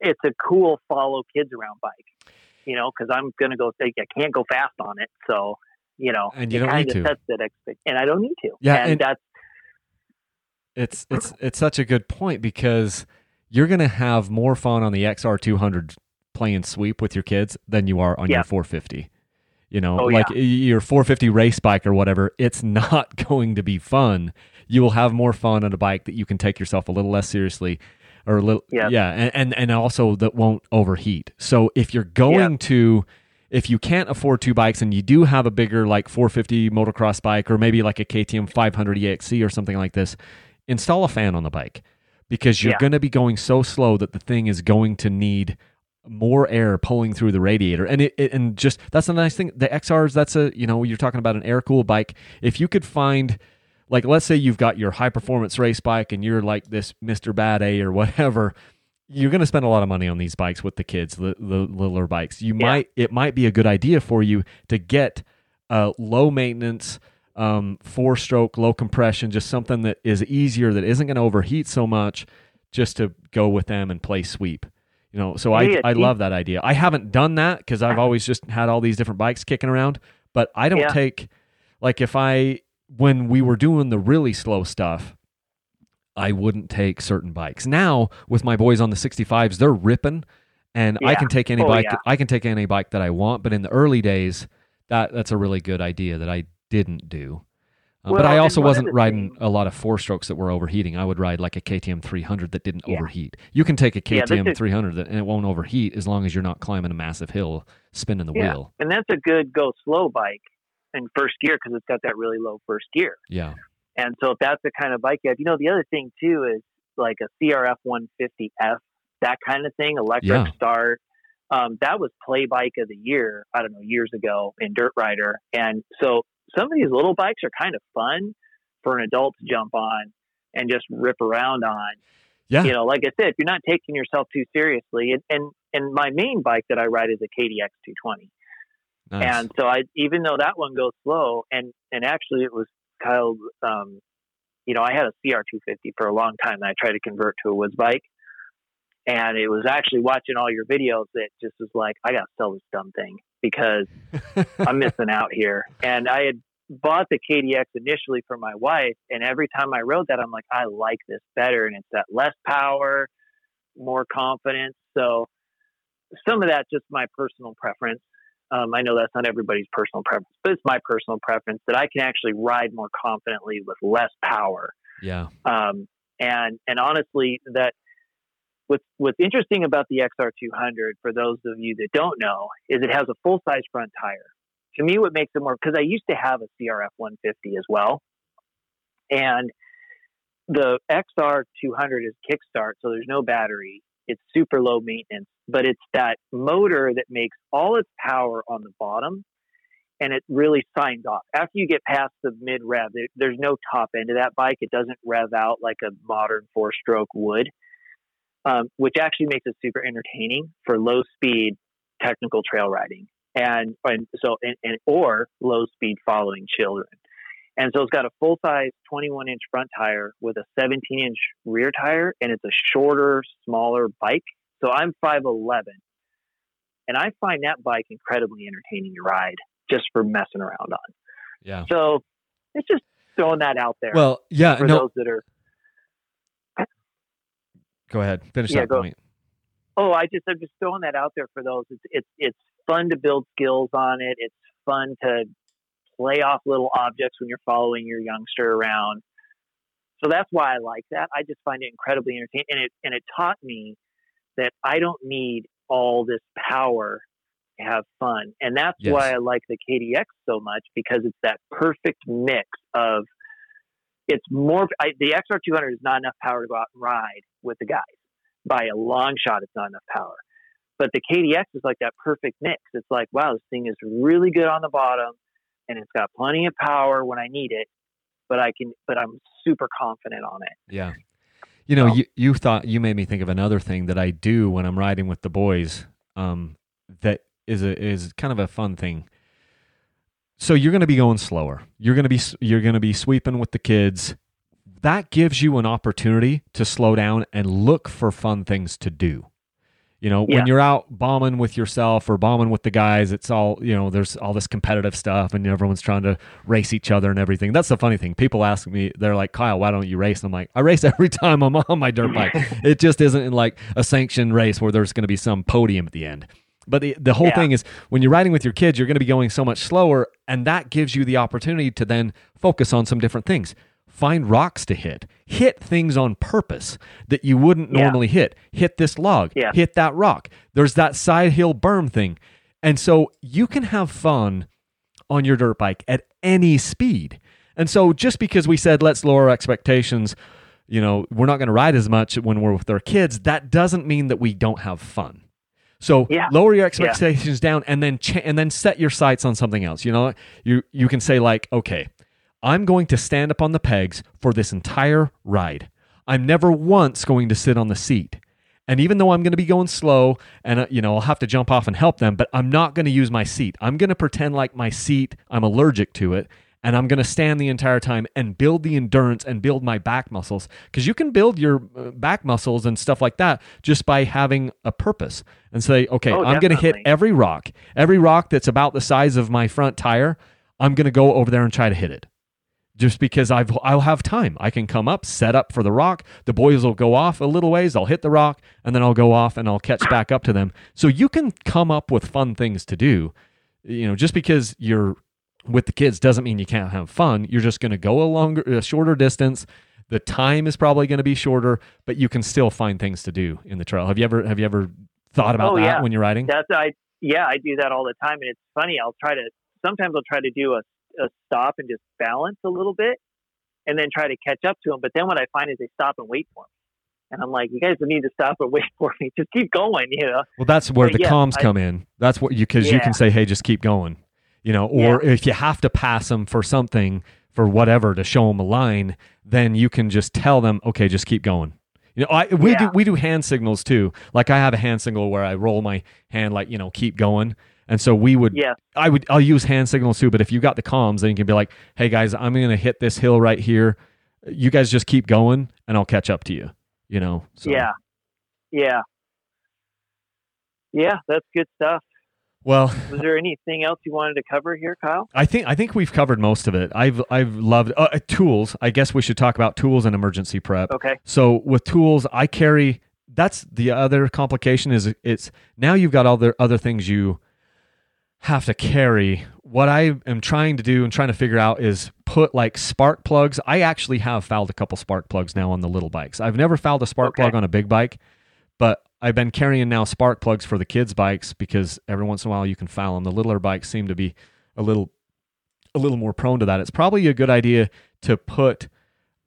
it's a cool follow kids around bike, you know, cause I'm going to go say, I can't go fast on it. So, you know, And you don't need to. sets that expect, and I don't need to. Yeah, and, and- that's it's it's it's such a good point because you're gonna have more fun on the XR200 playing sweep with your kids than you are on Yeah. your 450. You know, Oh, like y- your 450 race bike or whatever, it's <laughs> not going to be fun. You will have more fun on a bike that you can take yourself a little less seriously. or a little Yeah. yeah, and, and and also that won't overheat. So if you're going Yeah. to if you can't afford two bikes and you do have a bigger like 450 motocross bike or maybe like a KTM 500 EXC or something like this, install a fan on the bike because you're Yeah. going to be going so slow that the thing is going to need more air pulling through the radiator. And it, it and just that's a nice thing. The xrs that's a you know you're talking about an air cooled bike. If you could find like let's say you've got your high performance race bike and you're like this mr bad a or whatever you're going to spend a lot of money on these bikes with the kids the, the littler bikes. You Yeah. might it might be a good idea for you to get a low maintenance um, four stroke low compression just something that is easier that isn't going to overheat so much just to go with them and play sweep. You know so i i love that idea. I haven't done that because i've always just had all these different bikes kicking around but i don't Yeah. take like if i when we were doing the really slow stuff i wouldn't take certain bikes now with my boys on the 65s they're ripping and i can take any Oh, bike yeah. i can take any bike that i want but in the early days that that's a really good idea that i didn't do Uh, but I also wasn't riding things- a lot of four strokes that were overheating. I would ride like a KTM 300 that didn't Yeah. overheat. You can take a KTM is- 300 that, and it won't overheat as long as you're not climbing a massive hill, spinning the Yeah. wheel. And that's a good go slow bike in first gear because it's got that really low first gear. Yeah. And so if that's the kind of bike you have, you know, the other thing too is like a CRF 150F, that kind of thing, electric Yeah. start. Um, that was play bike of the year, I don't know, years ago in Dirt Rider. And so some of these little bikes are kind of fun for an adult to jump on and just rip around on. Yeah. You know, like I said, if you're not taking yourself too seriously, and, and, and my main bike that I ride is a KDX 220. Nice. And so I, even though that one goes slow, and and actually it was Kyle, um, you know, I had a CR250 for a long time that I tried to convert to a woods bike, and it was actually watching all your videos that just was like, I got to sell this dumb thing because <laughs> I'm missing out here. And I had bought the KDX initially for my wife, and every time I rode that, I'm like, I like this better, and it's that less power, more confidence. So some of that's just my personal preference. Um, I know that's not everybody's personal preference, but it's my personal preference that I can actually ride more confidently with less power. yeah. Um, and and honestly, that what's what's interesting about the XR200 for those of you that don't know is it has a full size front tire. To me, what makes it more because I used to have a CRF 150 as well, and the XR200 is kickstart, so there's no battery. It's super low maintenance, but it's that motor that makes all its power on the bottom and it really signs off. After you get past the mid rev, there's no top end of that bike. It doesn't rev out like a modern four stroke would, um, which actually makes it super entertaining for low speed technical trail riding and, and so and, and or low speed following children. And so it's got a full size 21 inch front tire with a 17 inch rear tire, and it's a shorter, smaller bike. So I'm 5'11, and I find that bike incredibly entertaining to ride just for messing around on. Yeah. So it's just throwing that out there Well, yeah. for No, those that are. <clears throat> go ahead. Finish Yeah, that go. point. Oh, I just I'm just throwing that out there for those. It's it's it's fun to build skills on it. It's fun to play off little objects when you're following your youngster around. So that's why I like that. I just find it incredibly entertaining, and it and it taught me that I don't need all this power to have fun, and that's Yes. why I like the KDX so much because it's that perfect mix of. It's more I, the XR200 is not enough power to go out and ride with the guys by a long shot. It's not enough power, but the KDX is like that perfect mix. It's like wow, this thing is really good on the bottom, and it's got plenty of power when I need it, but I can, but I'm super confident on it. Yeah. You know, So- you, you thought you made me think of another thing that I do when I'm riding with the boys. Um, that is a is kind of a fun thing. So you're going to be going slower. You're going to be you're going to be sweeping with the kids. That gives you an opportunity to slow down and look for fun things to do. You know, Yeah. when you're out bombing with yourself or bombing with the guys, it's all, you know, there's all this competitive stuff and everyone's trying to race each other and everything. That's the funny thing. People ask me, they're like, Kyle, why don't you race? And I'm like, I race <laughs> every time I'm on my dirt bike. <laughs> it just isn't in like a sanctioned race where there's going to be some podium at the end. But the, the whole Yeah. thing is when you're riding with your kids, you're going to be going so much slower. And that gives you the opportunity to then focus on some different things. Find rocks to hit. Hit things on purpose that you wouldn't Yeah. normally hit. Hit this log. Yeah. hit that rock. There's that side hill berm thing. And so you can have fun on your dirt bike at any speed. And so just because we said let's lower expectations you know we're not going to ride as much when we're with our kids that doesn't mean that we don't have fun. So Yeah. lower your expectations down and then cha- and then set your sights on something else. You know, you you can say like, okay, I'm going to stand up on the pegs for this entire ride. I'm never once going to sit on the seat. And even though I'm going to be going slow and uh, you know, I'll have to jump off and help them, but I'm not going to use my seat. I'm going to pretend like my seat, I'm allergic to it, and I'm going to stand the entire time and build the endurance and build my back muscles because you can build your uh, back muscles and stuff like that just by having a purpose and say, okay, Oh, I'm going to hit every rock, every rock that's about the size of my front tire. I'm going to go over there and try to hit it. Just because I've I'll have time. I can come up, set up for the rock. The boys will go off a little ways. I'll hit the rock, and then I'll go off and I'll catch back up to them. So you can come up with fun things to do. You know, just because you're with the kids doesn't mean you can't have fun. You're just going to go a longer, a shorter distance. The time is probably going to be shorter, but you can still find things to do in the trail. Have you ever have you ever thought about Oh, that yeah. when you're riding? That's I yeah, I do that all the time and it's funny, I'll try to sometimes I'll try to do a, a stop and just balance a little bit and then try to catch up to them. But then what I find is they stop and wait for me. And I'm like, you guys need to stop and <laughs> wait for me. Just keep going, you know. Well, that's where But the yeah, comms I- come in. That's what you because you can say, "Hey, just keep going," you know. Or if you have to pass them for something for whatever to show them a line, then you can just tell them, "Okay, just keep going." You know, I we do we do hand signals too. Like I have a hand signal where I roll my hand, like you know, keep going. And so we would, Yeah. I would, I'll use hand signals too. But if you got the comms, then you can be like, "Hey guys, I'm going to hit this hill right here. You guys just keep going, and I'll catch up to you." You know. So. Yeah. Yeah. Yeah, that's good stuff. Well, Was there anything else you wanted to cover here, Kyle? I think I think we've covered most of it. I've I've loved uh, uh, tools. I guess we should talk about tools and emergency prep. Okay. So with tools, I carry. That's the other complication is it's now you've got all the other things you have to carry. What I am trying to do and trying to figure out is put like spark plugs. I actually have fouled a couple spark plugs now on the little bikes. I've never fouled a spark Okay. plug on a big bike, but I've been carrying now spark plugs for the kids' bikes because every once in a while you can foul them. The littler bikes seem to be a little a little more prone to that. It's probably a good idea to put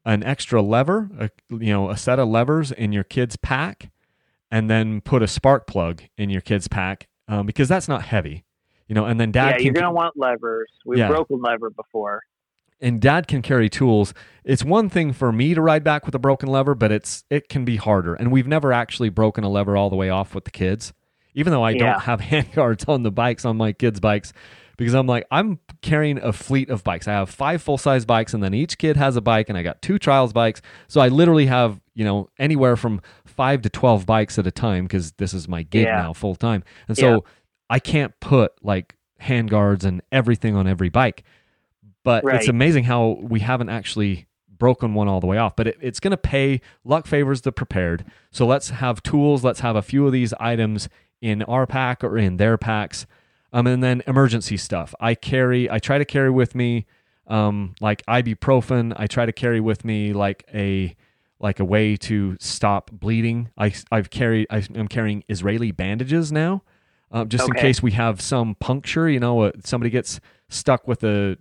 an extra lever, a, you know, a set of levers in your kid's pack, and then put a spark plug in your kid's pack um, because that's not heavy, you know. And then dad yeah, you're gonna want levers. We've Yeah. broken lever before. and dad can carry tools. It's one thing for me to ride back with a broken lever, but it's it can be harder. And we've never actually broken a lever all the way off with the kids, even though I Yeah. don't have <laughs> hand guards on the bikes on my kids' bikes, because I'm like I'm carrying a fleet of bikes. I have five full size bikes, and then each kid has a bike, and I got two trials bikes. So I literally have you know anywhere from five to twelve bikes at a time because this is my gig Yeah. now full time, and so. I can't put like hand guards and everything on every bike. But it's amazing how we haven't actually broken one all the way off. But it, it's going to pay. Luck favors the prepared. So let's have tools. Let's have a few of these items in our pack or in their packs. Um, and then emergency stuff. I carry i try to carry with me um, like ibuprofen. I try to carry with me like a like a way to stop bleeding. I, i've carried i'm carrying israeli bandages now um, just in case we have some puncture you know uh, somebody gets stuck with a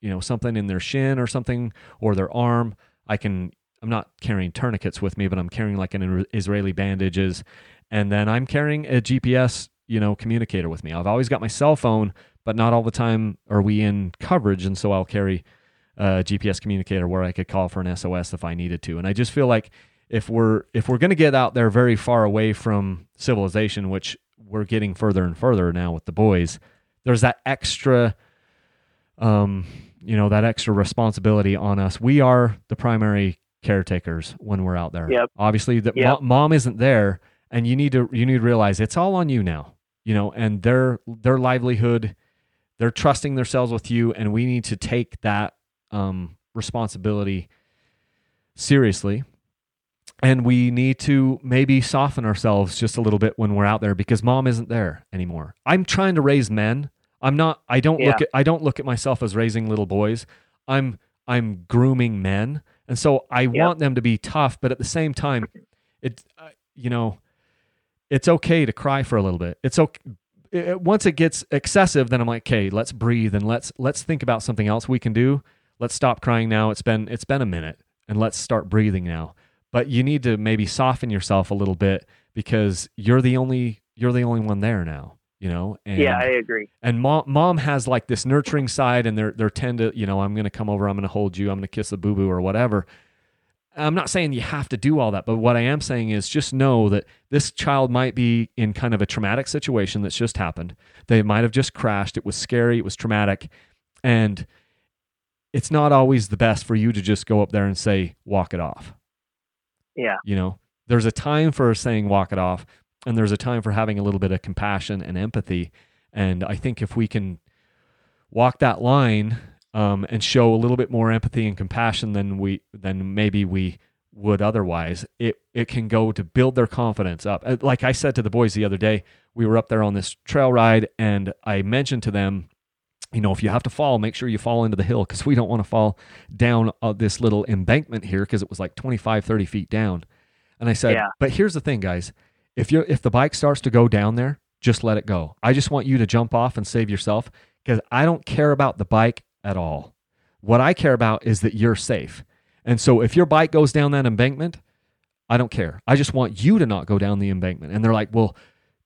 you know something in their shin or something or their arm i can i'm not carrying tourniquets with me but i'm carrying like an israeli bandages. And then i'm carrying a gps you know communicator with me. I've always got my cell phone but not all the time are we in coverage. And so i'll carry a gps communicator where i could call for an sos if i needed to. And i just feel like if we're if we're going to get out there very far away from civilization which we're getting further and further now with the boys there's that extra um you know that extra responsibility on us we are the primary caretakers when we're out there Yep. obviously that Yep. mom isn't there and you need to you need to realize it's all on you now you know and their their livelihood they're trusting themselves with you and we need to take that um responsibility seriously and we need to maybe soften ourselves just a little bit when we're out there because mom isn't there anymore i'm trying to raise men i'm not i don't look at i don't look at myself as raising little boys i'm I'm grooming men. And so I want them to be tough, but at the same time, it, uh, you know, it's okay to cry for a little bit. It's okay. It, once it gets excessive, then I'm like, okay, let's breathe and let's let's think about something else we can do. Let's stop crying now. It's been it's been a minute, and let's start breathing now. But you need to maybe soften yourself a little bit because you're the only you're the only one there now you know? And, yeah i agree. and mom mom has like this nurturing side and they're they're tend to you know i'm gonna come over i'm gonna hold you i'm gonna kiss a boo-boo or whatever. I'm not saying you have to do all that but what i am saying is just know that this child might be in kind of a traumatic situation that's just happened. They might have just crashed. It was scary. It was traumatic. And it's not always the best for you to just go up there and say walk it off yeah you know there's a time for saying walk it off and there's a time for having a little bit of compassion and empathy. And I think if we can walk that line um, and show a little bit more empathy and compassion than we than maybe we would otherwise, it it can go to build their confidence up. Uh, like I said to the boys the other day, we were up there on this trail ride, and I mentioned to them you know, if you have to fall, make sure you fall into the hill because we don't want to fall down uh, this little embankment here because it was like 25, 30 feet down. And I said, yeah. but here's the thing, guys if you if the bike starts to go down there, just let it go. I just want you to jump off and save yourself because I don't care about the bike at all. What I care about is that you're safe. And so if your bike goes down that embankment, I don't care. I just want you to not go down the embankment. And they're like, "Well,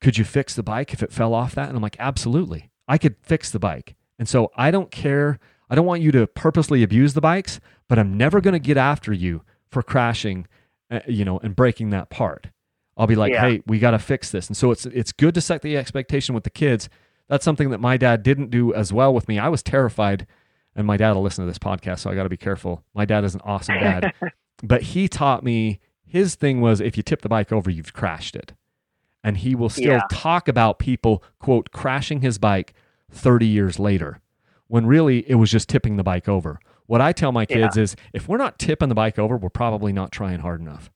could you fix the bike if it fell off that?" And I'm like, "Absolutely. I could fix the bike." And so I don't care. I don't want you to purposely abuse the bikes, but I'm never going to get after you for crashing, uh, you know, and breaking that part. I'll be like, yeah. hey, we got to fix this. And so it's it's good to set the expectation with the kids. That's something that my dad didn't do as well with me. I was terrified, and my dad will listen to this podcast, so I got to be careful. My dad is an awesome dad, <laughs> but he taught me his thing was if you tip the bike over, you've crashed it, and he will still yeah. talk about people quote crashing his bike 30 years later, when really it was just tipping the bike over. What I tell my kids yeah. is if we're not tipping the bike over, we're probably not trying hard enough.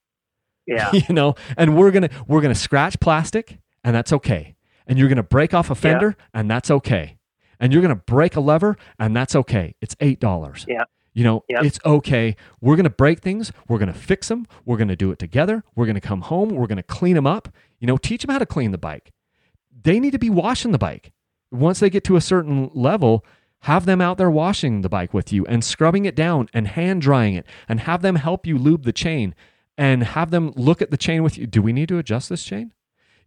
Yeah. <laughs> you know, and we're going to we're going to scratch plastic and that's okay. And you're going to break off a fender yeah. and that's okay. And you're going to break a lever and that's okay. It's $8. Yeah. You know, yep. it's okay. We're going to break things. We're going to fix them. We're going to do it together. We're going to come home. We're going to clean them up. You know, teach them how to clean the bike. They need to be washing the bike. Once they get to a certain level, have them out there washing the bike with you and scrubbing it down and hand drying it and have them help you lube the chain and have them look at the chain with you. Do we need to adjust this chain?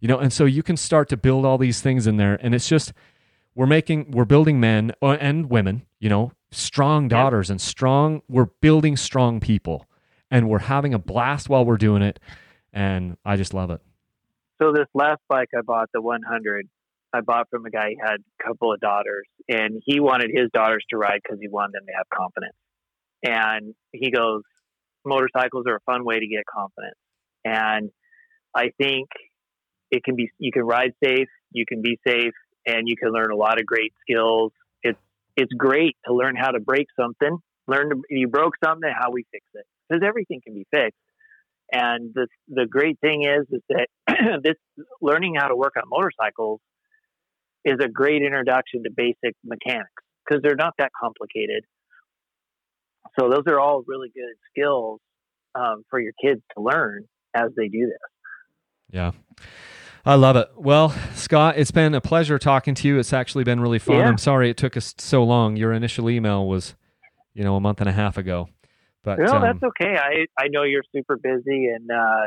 You know, and so you can start to build all these things in there. And it's just, we're making, we're building men uh, and women, you know, strong daughters and strong, we're building strong people. And we're having a blast while we're doing it. And I just love it. So this last bike I bought, the 100, I bought from a guy who had a couple of daughters, and he wanted his daughters to ride because he wanted them to have confidence. And he goes, motorcycles are a fun way to get confidence. And I think it can be, you can ride safe, you can be safe, and you can learn a lot of great skills. It's, it's great to learn how to break something, learn to, you broke something, how we fix it. Because everything can be fixed. And the, the great thing is, is that <clears throat> this learning how to work on motorcycles is a great introduction to basic mechanics because they're not that complicated. So those are all really good skills um, for your kids to learn as they do this. Yeah. I love it. Well, Scott, it's been a pleasure talking to you. It's actually been really fun. Yeah. I'm sorry it took us so long. Your initial email was, you know, a month and a half ago. But no, um, that's okay. I I know you're super busy, and uh,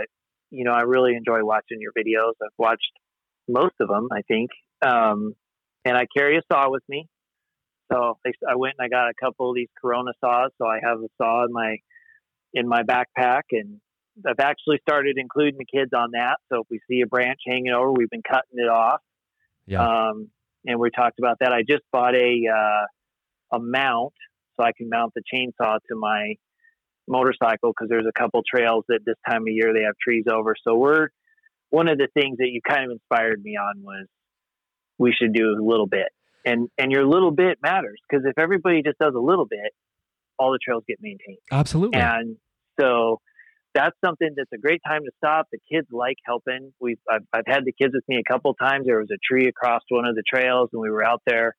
you know I really enjoy watching your videos. I've watched most of them, I think, um, and I carry a saw with me. So I went and I got a couple of these Corona saws. So I have a saw in my in my backpack, and I've actually started including the kids on that. So if we see a branch hanging over, we've been cutting it off. Yeah. Um, and we talked about that. I just bought a uh, a mount so I can mount the chainsaw to my motorcycle because there's a couple trails that this time of year they have trees over. So we're one of the things that you kind of inspired me on was we should do a little bit. And and your little bit matters because if everybody just does a little bit all the trails get maintained. Absolutely. And so that's something that's a great time to stop. The kids like helping. We've I've, I've had the kids with me a couple times. There was a tree across one of the trails and we were out there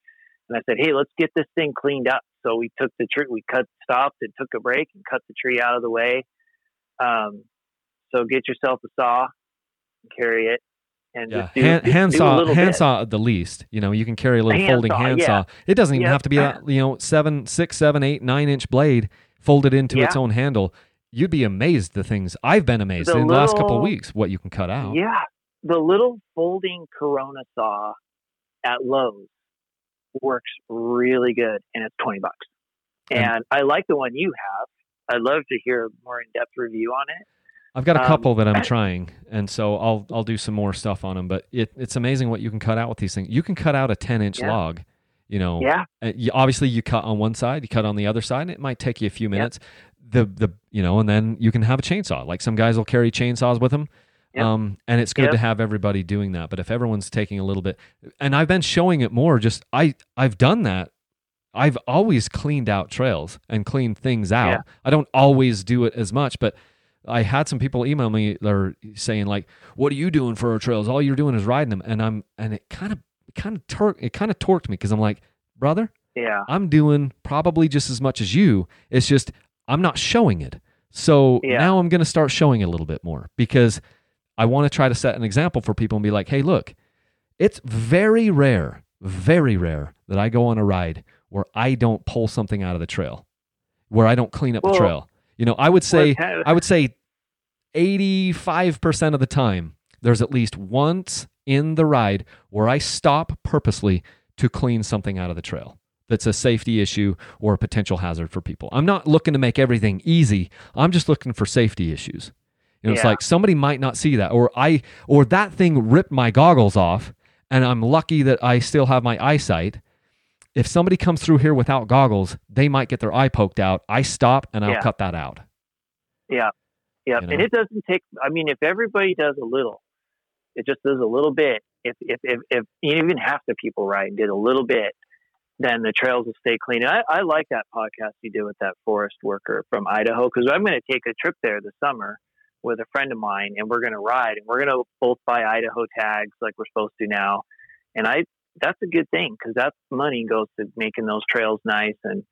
and i said hey let's get this thing cleaned up. So we took the tree, we cut, stopped, and took a break and cut the tree out of the way. Um, so get yourself a saw, and carry it, and Yeah, do, hand, do a saw, hand bit. saw at the least. You know, you can carry a little hand folding saw, hand yeah. saw. It doesn't even Yep. have to be that, you know, seven, six, seven, eight, nine inch blade folded into its own handle. You'd be amazed the things I've been amazed The in the last couple of weeks what you can cut out. Yeah, the little folding Corona saw at Lowe's works really good, and it's twenty bucks. And- And I like the one you have. I'd love to hear a more in depth review on it. I've got a Um, couple that I'm trying, and so I'll I'll do some more stuff on them. But it, it's amazing what you can cut out with these things. You can cut out a 10 inch Yeah. log. You know, Yeah, Uh, you, obviously you cut on one side, you cut on the other side, and it might take you a few Yep. minutes. The the you know, and then you can have a chainsaw. Like some guys will carry chainsaws with them. Yep. Um, and it's good Yep. to have everybody doing that. But if everyone's taking a little bit, and I've been showing it more, just I I've done that. I've always cleaned out trails and cleaned things out. Yeah. I don't always do it as much, but I had some people email me or saying like, "What are you doing for our trails? All you're doing is riding them." And I'm and it kind of kind of tor- it kind of torqued me because I'm like, brother, yeah, I'm doing probably just as much as you. It's just I'm not showing it. So Yeah. now I'm going to start showing it a little bit more because I want to try to set an example for people and be like, hey, look, it's very rare, very rare that I go on a ride where I don't pull something out of the trail, where I don't clean up the trail. You know, I would say, Well, kind of- I would say 85% of the time, there's at least once in the ride where I stop purposely to clean something out of the trail that's a safety issue or a potential hazard for people. I'm not looking to make everything easy. I'm just looking for safety issues. You know, it's like somebody might not see that or I or that thing ripped my goggles off and I'm lucky that I still have my eyesight. If somebody comes through here without goggles, they might get their eye poked out. I stop and I'll Yeah. cut that out. yeah, you and it doesn't take. I mean, if everybody does a little, it just does a little bit. If if if, if even half the people riding did a little bit, then the trails will stay clean. I, I like that podcast you did with that forest worker from Idaho because I'm going to take a trip there this summer with a friend of mine, and we're going to ride, and we're going to both buy Idaho tags like we're supposed to now. And I that's a good thing because that money goes to making those trails nice, and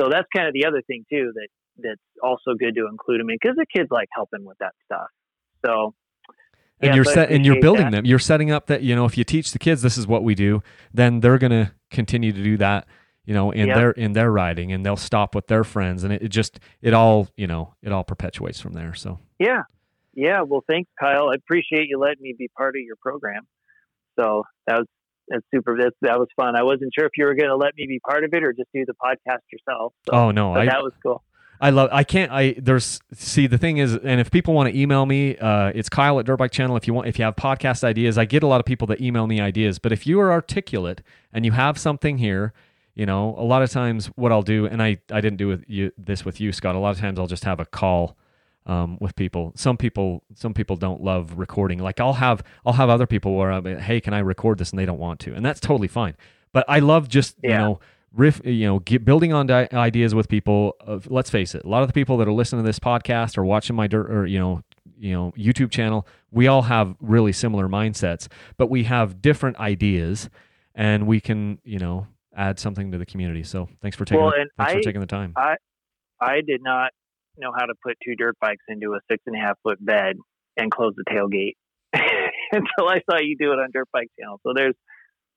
so that's kind of the other thing too that that's also good to include them in because the kids like helping with that stuff. So and yeah, you're set and you're building that. them you're setting up that you know if you teach the kids this is what we do then they're going to continue to do that you know in Yep. their in their riding and they'll stop with their friends and it, it just it all you know it all perpetuates from there so Yeah. Yeah. Well, thanks, Kyle. I appreciate you letting me be part of your program. So that was that's super. That, that was fun. I wasn't sure if you were going to let me be part of it or just do the podcast yourself. So, oh no i that was cool. I love. I can't. I there's. See, the thing is, and if people want to email me, uh, it's Kyle at Dirtbike Channel. If you want, if you have podcast ideas, I get a lot of people that email me ideas. But if you are articulate and you have something here, you know, a lot of times what I'll do, and I I didn't do with you this with you, Scott. A lot of times I'll just have a call. Um, with people, some people, some people don't love recording. Like I'll have, I'll have other people where I'm, hey, can I record this, and they don't want to, and that's totally fine. But I love just, you know, riff you know get, building on di- ideas with people of, let's face it a lot of the people that are listening to this podcast or watching my dirt or you know you know youtube channel we all have really similar mindsets but we have different ideas and we can you know add something to the community. So thanks for taking Well, thanks for taking the time. I I did not know how to put two dirt bikes into a six and a half foot bed and close the tailgate <laughs> until I saw you do it on Dirt Bike Channel. So there's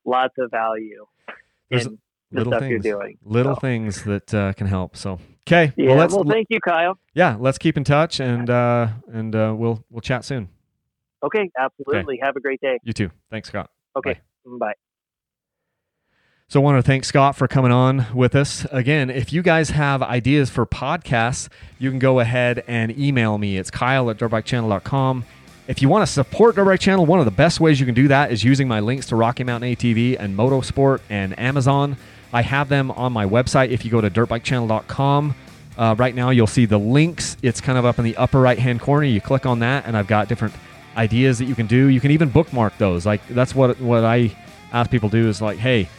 lots of value There's in the little stuff things you're doing. little So, things that uh, can help so okay Yeah. well Well, thank you, Kyle. yeah let's keep in touch and uh and uh we'll we'll chat soon Okay. Absolutely. Have a great day. you too thanks scott Okay. Bye. So I want to thank Scott for coming on with us. Again, if you guys have ideas for podcasts, you can go ahead and email me. It's kyle at dirtbikechannel.com. If you want to support Dirtbike Channel, one of the best ways you can do that is using my links to Rocky Mountain ATV and Motosport and Amazon. I have them on my website. If you go to dirtbikechannel.com, uh, right now you'll see the links. It's kind of up in the upper right hand corner. You click on that, and I've got different ideas that you can do. You can even bookmark those. Like that's what what I ask people to do is like, hey,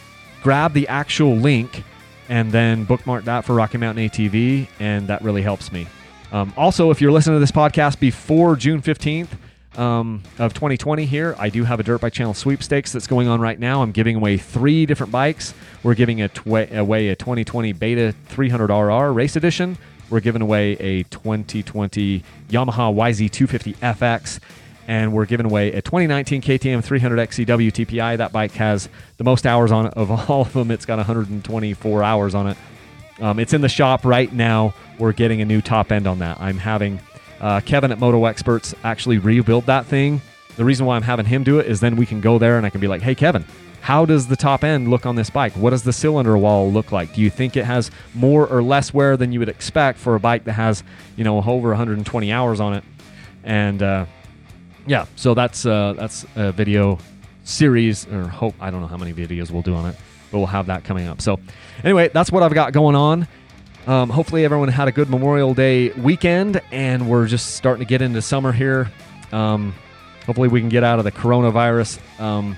grab the actual link and then bookmark that for Rocky Mountain ATV, and that really helps me. Um, also, if you're listening to this podcast before June 15th, um, of 2020 here, I do have a Dirt Bike Channel sweepstakes that's going on right now. I'm giving away three different bikes. We're giving a tw- away a 2020 Beta 300RR Race Edition. We're giving away a 2020 Yamaha YZ250 FX. And we're giving away a 2019 KTM 300 XCW TPI. That bike has the most hours on it of <laughs> all of them. It's got 124 hours on it. Um, it's in the shop right now. We're getting a new top end on that. I'm having uh, Kevin at Moto Experts actually rebuild that thing. The reason why I'm having him do it is then we can go there and I can be like, hey, Kevin, how does the top end look on this bike? What does the cylinder wall look like? Do you think it has more or less wear than you would expect for a bike that has, you know, over 120 hours on it? And uh, yeah, so that's uh, that's a video series, or hope I don't know how many videos we'll do on it, but we'll have that coming up. So anyway, that's what I've got going on. Um, hopefully, everyone had a good Memorial Day weekend, and we're just starting to get into summer here. Um, hopefully, we can get out of the coronavirus um,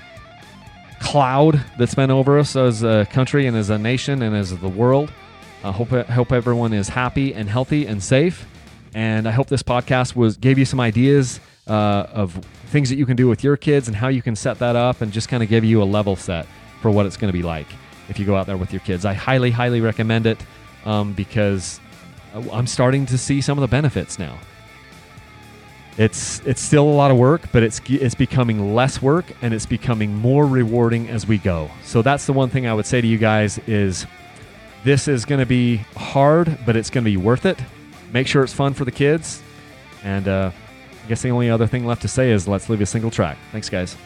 cloud that's been over us as a country and as a nation and as the world. I hope hope everyone is happy and healthy and safe. And I hope this podcast was gave you some ideas uh, of things that you can do with your kids and how you can set that up, and just kind of give you a level set for what it's going to be like if you go out there with your kids. I highly, highly recommend it um, because I'm starting to see some of the benefits now. It's it's still a lot of work, but it's it's becoming less work and it's becoming more rewarding as we go. So that's the one thing I would say to you guys is this is going to be hard, but it's going to be worth it. Make sure it's fun for the kids. And uh, I guess the only other thing left to say is let's leave a single track. Thanks, guys.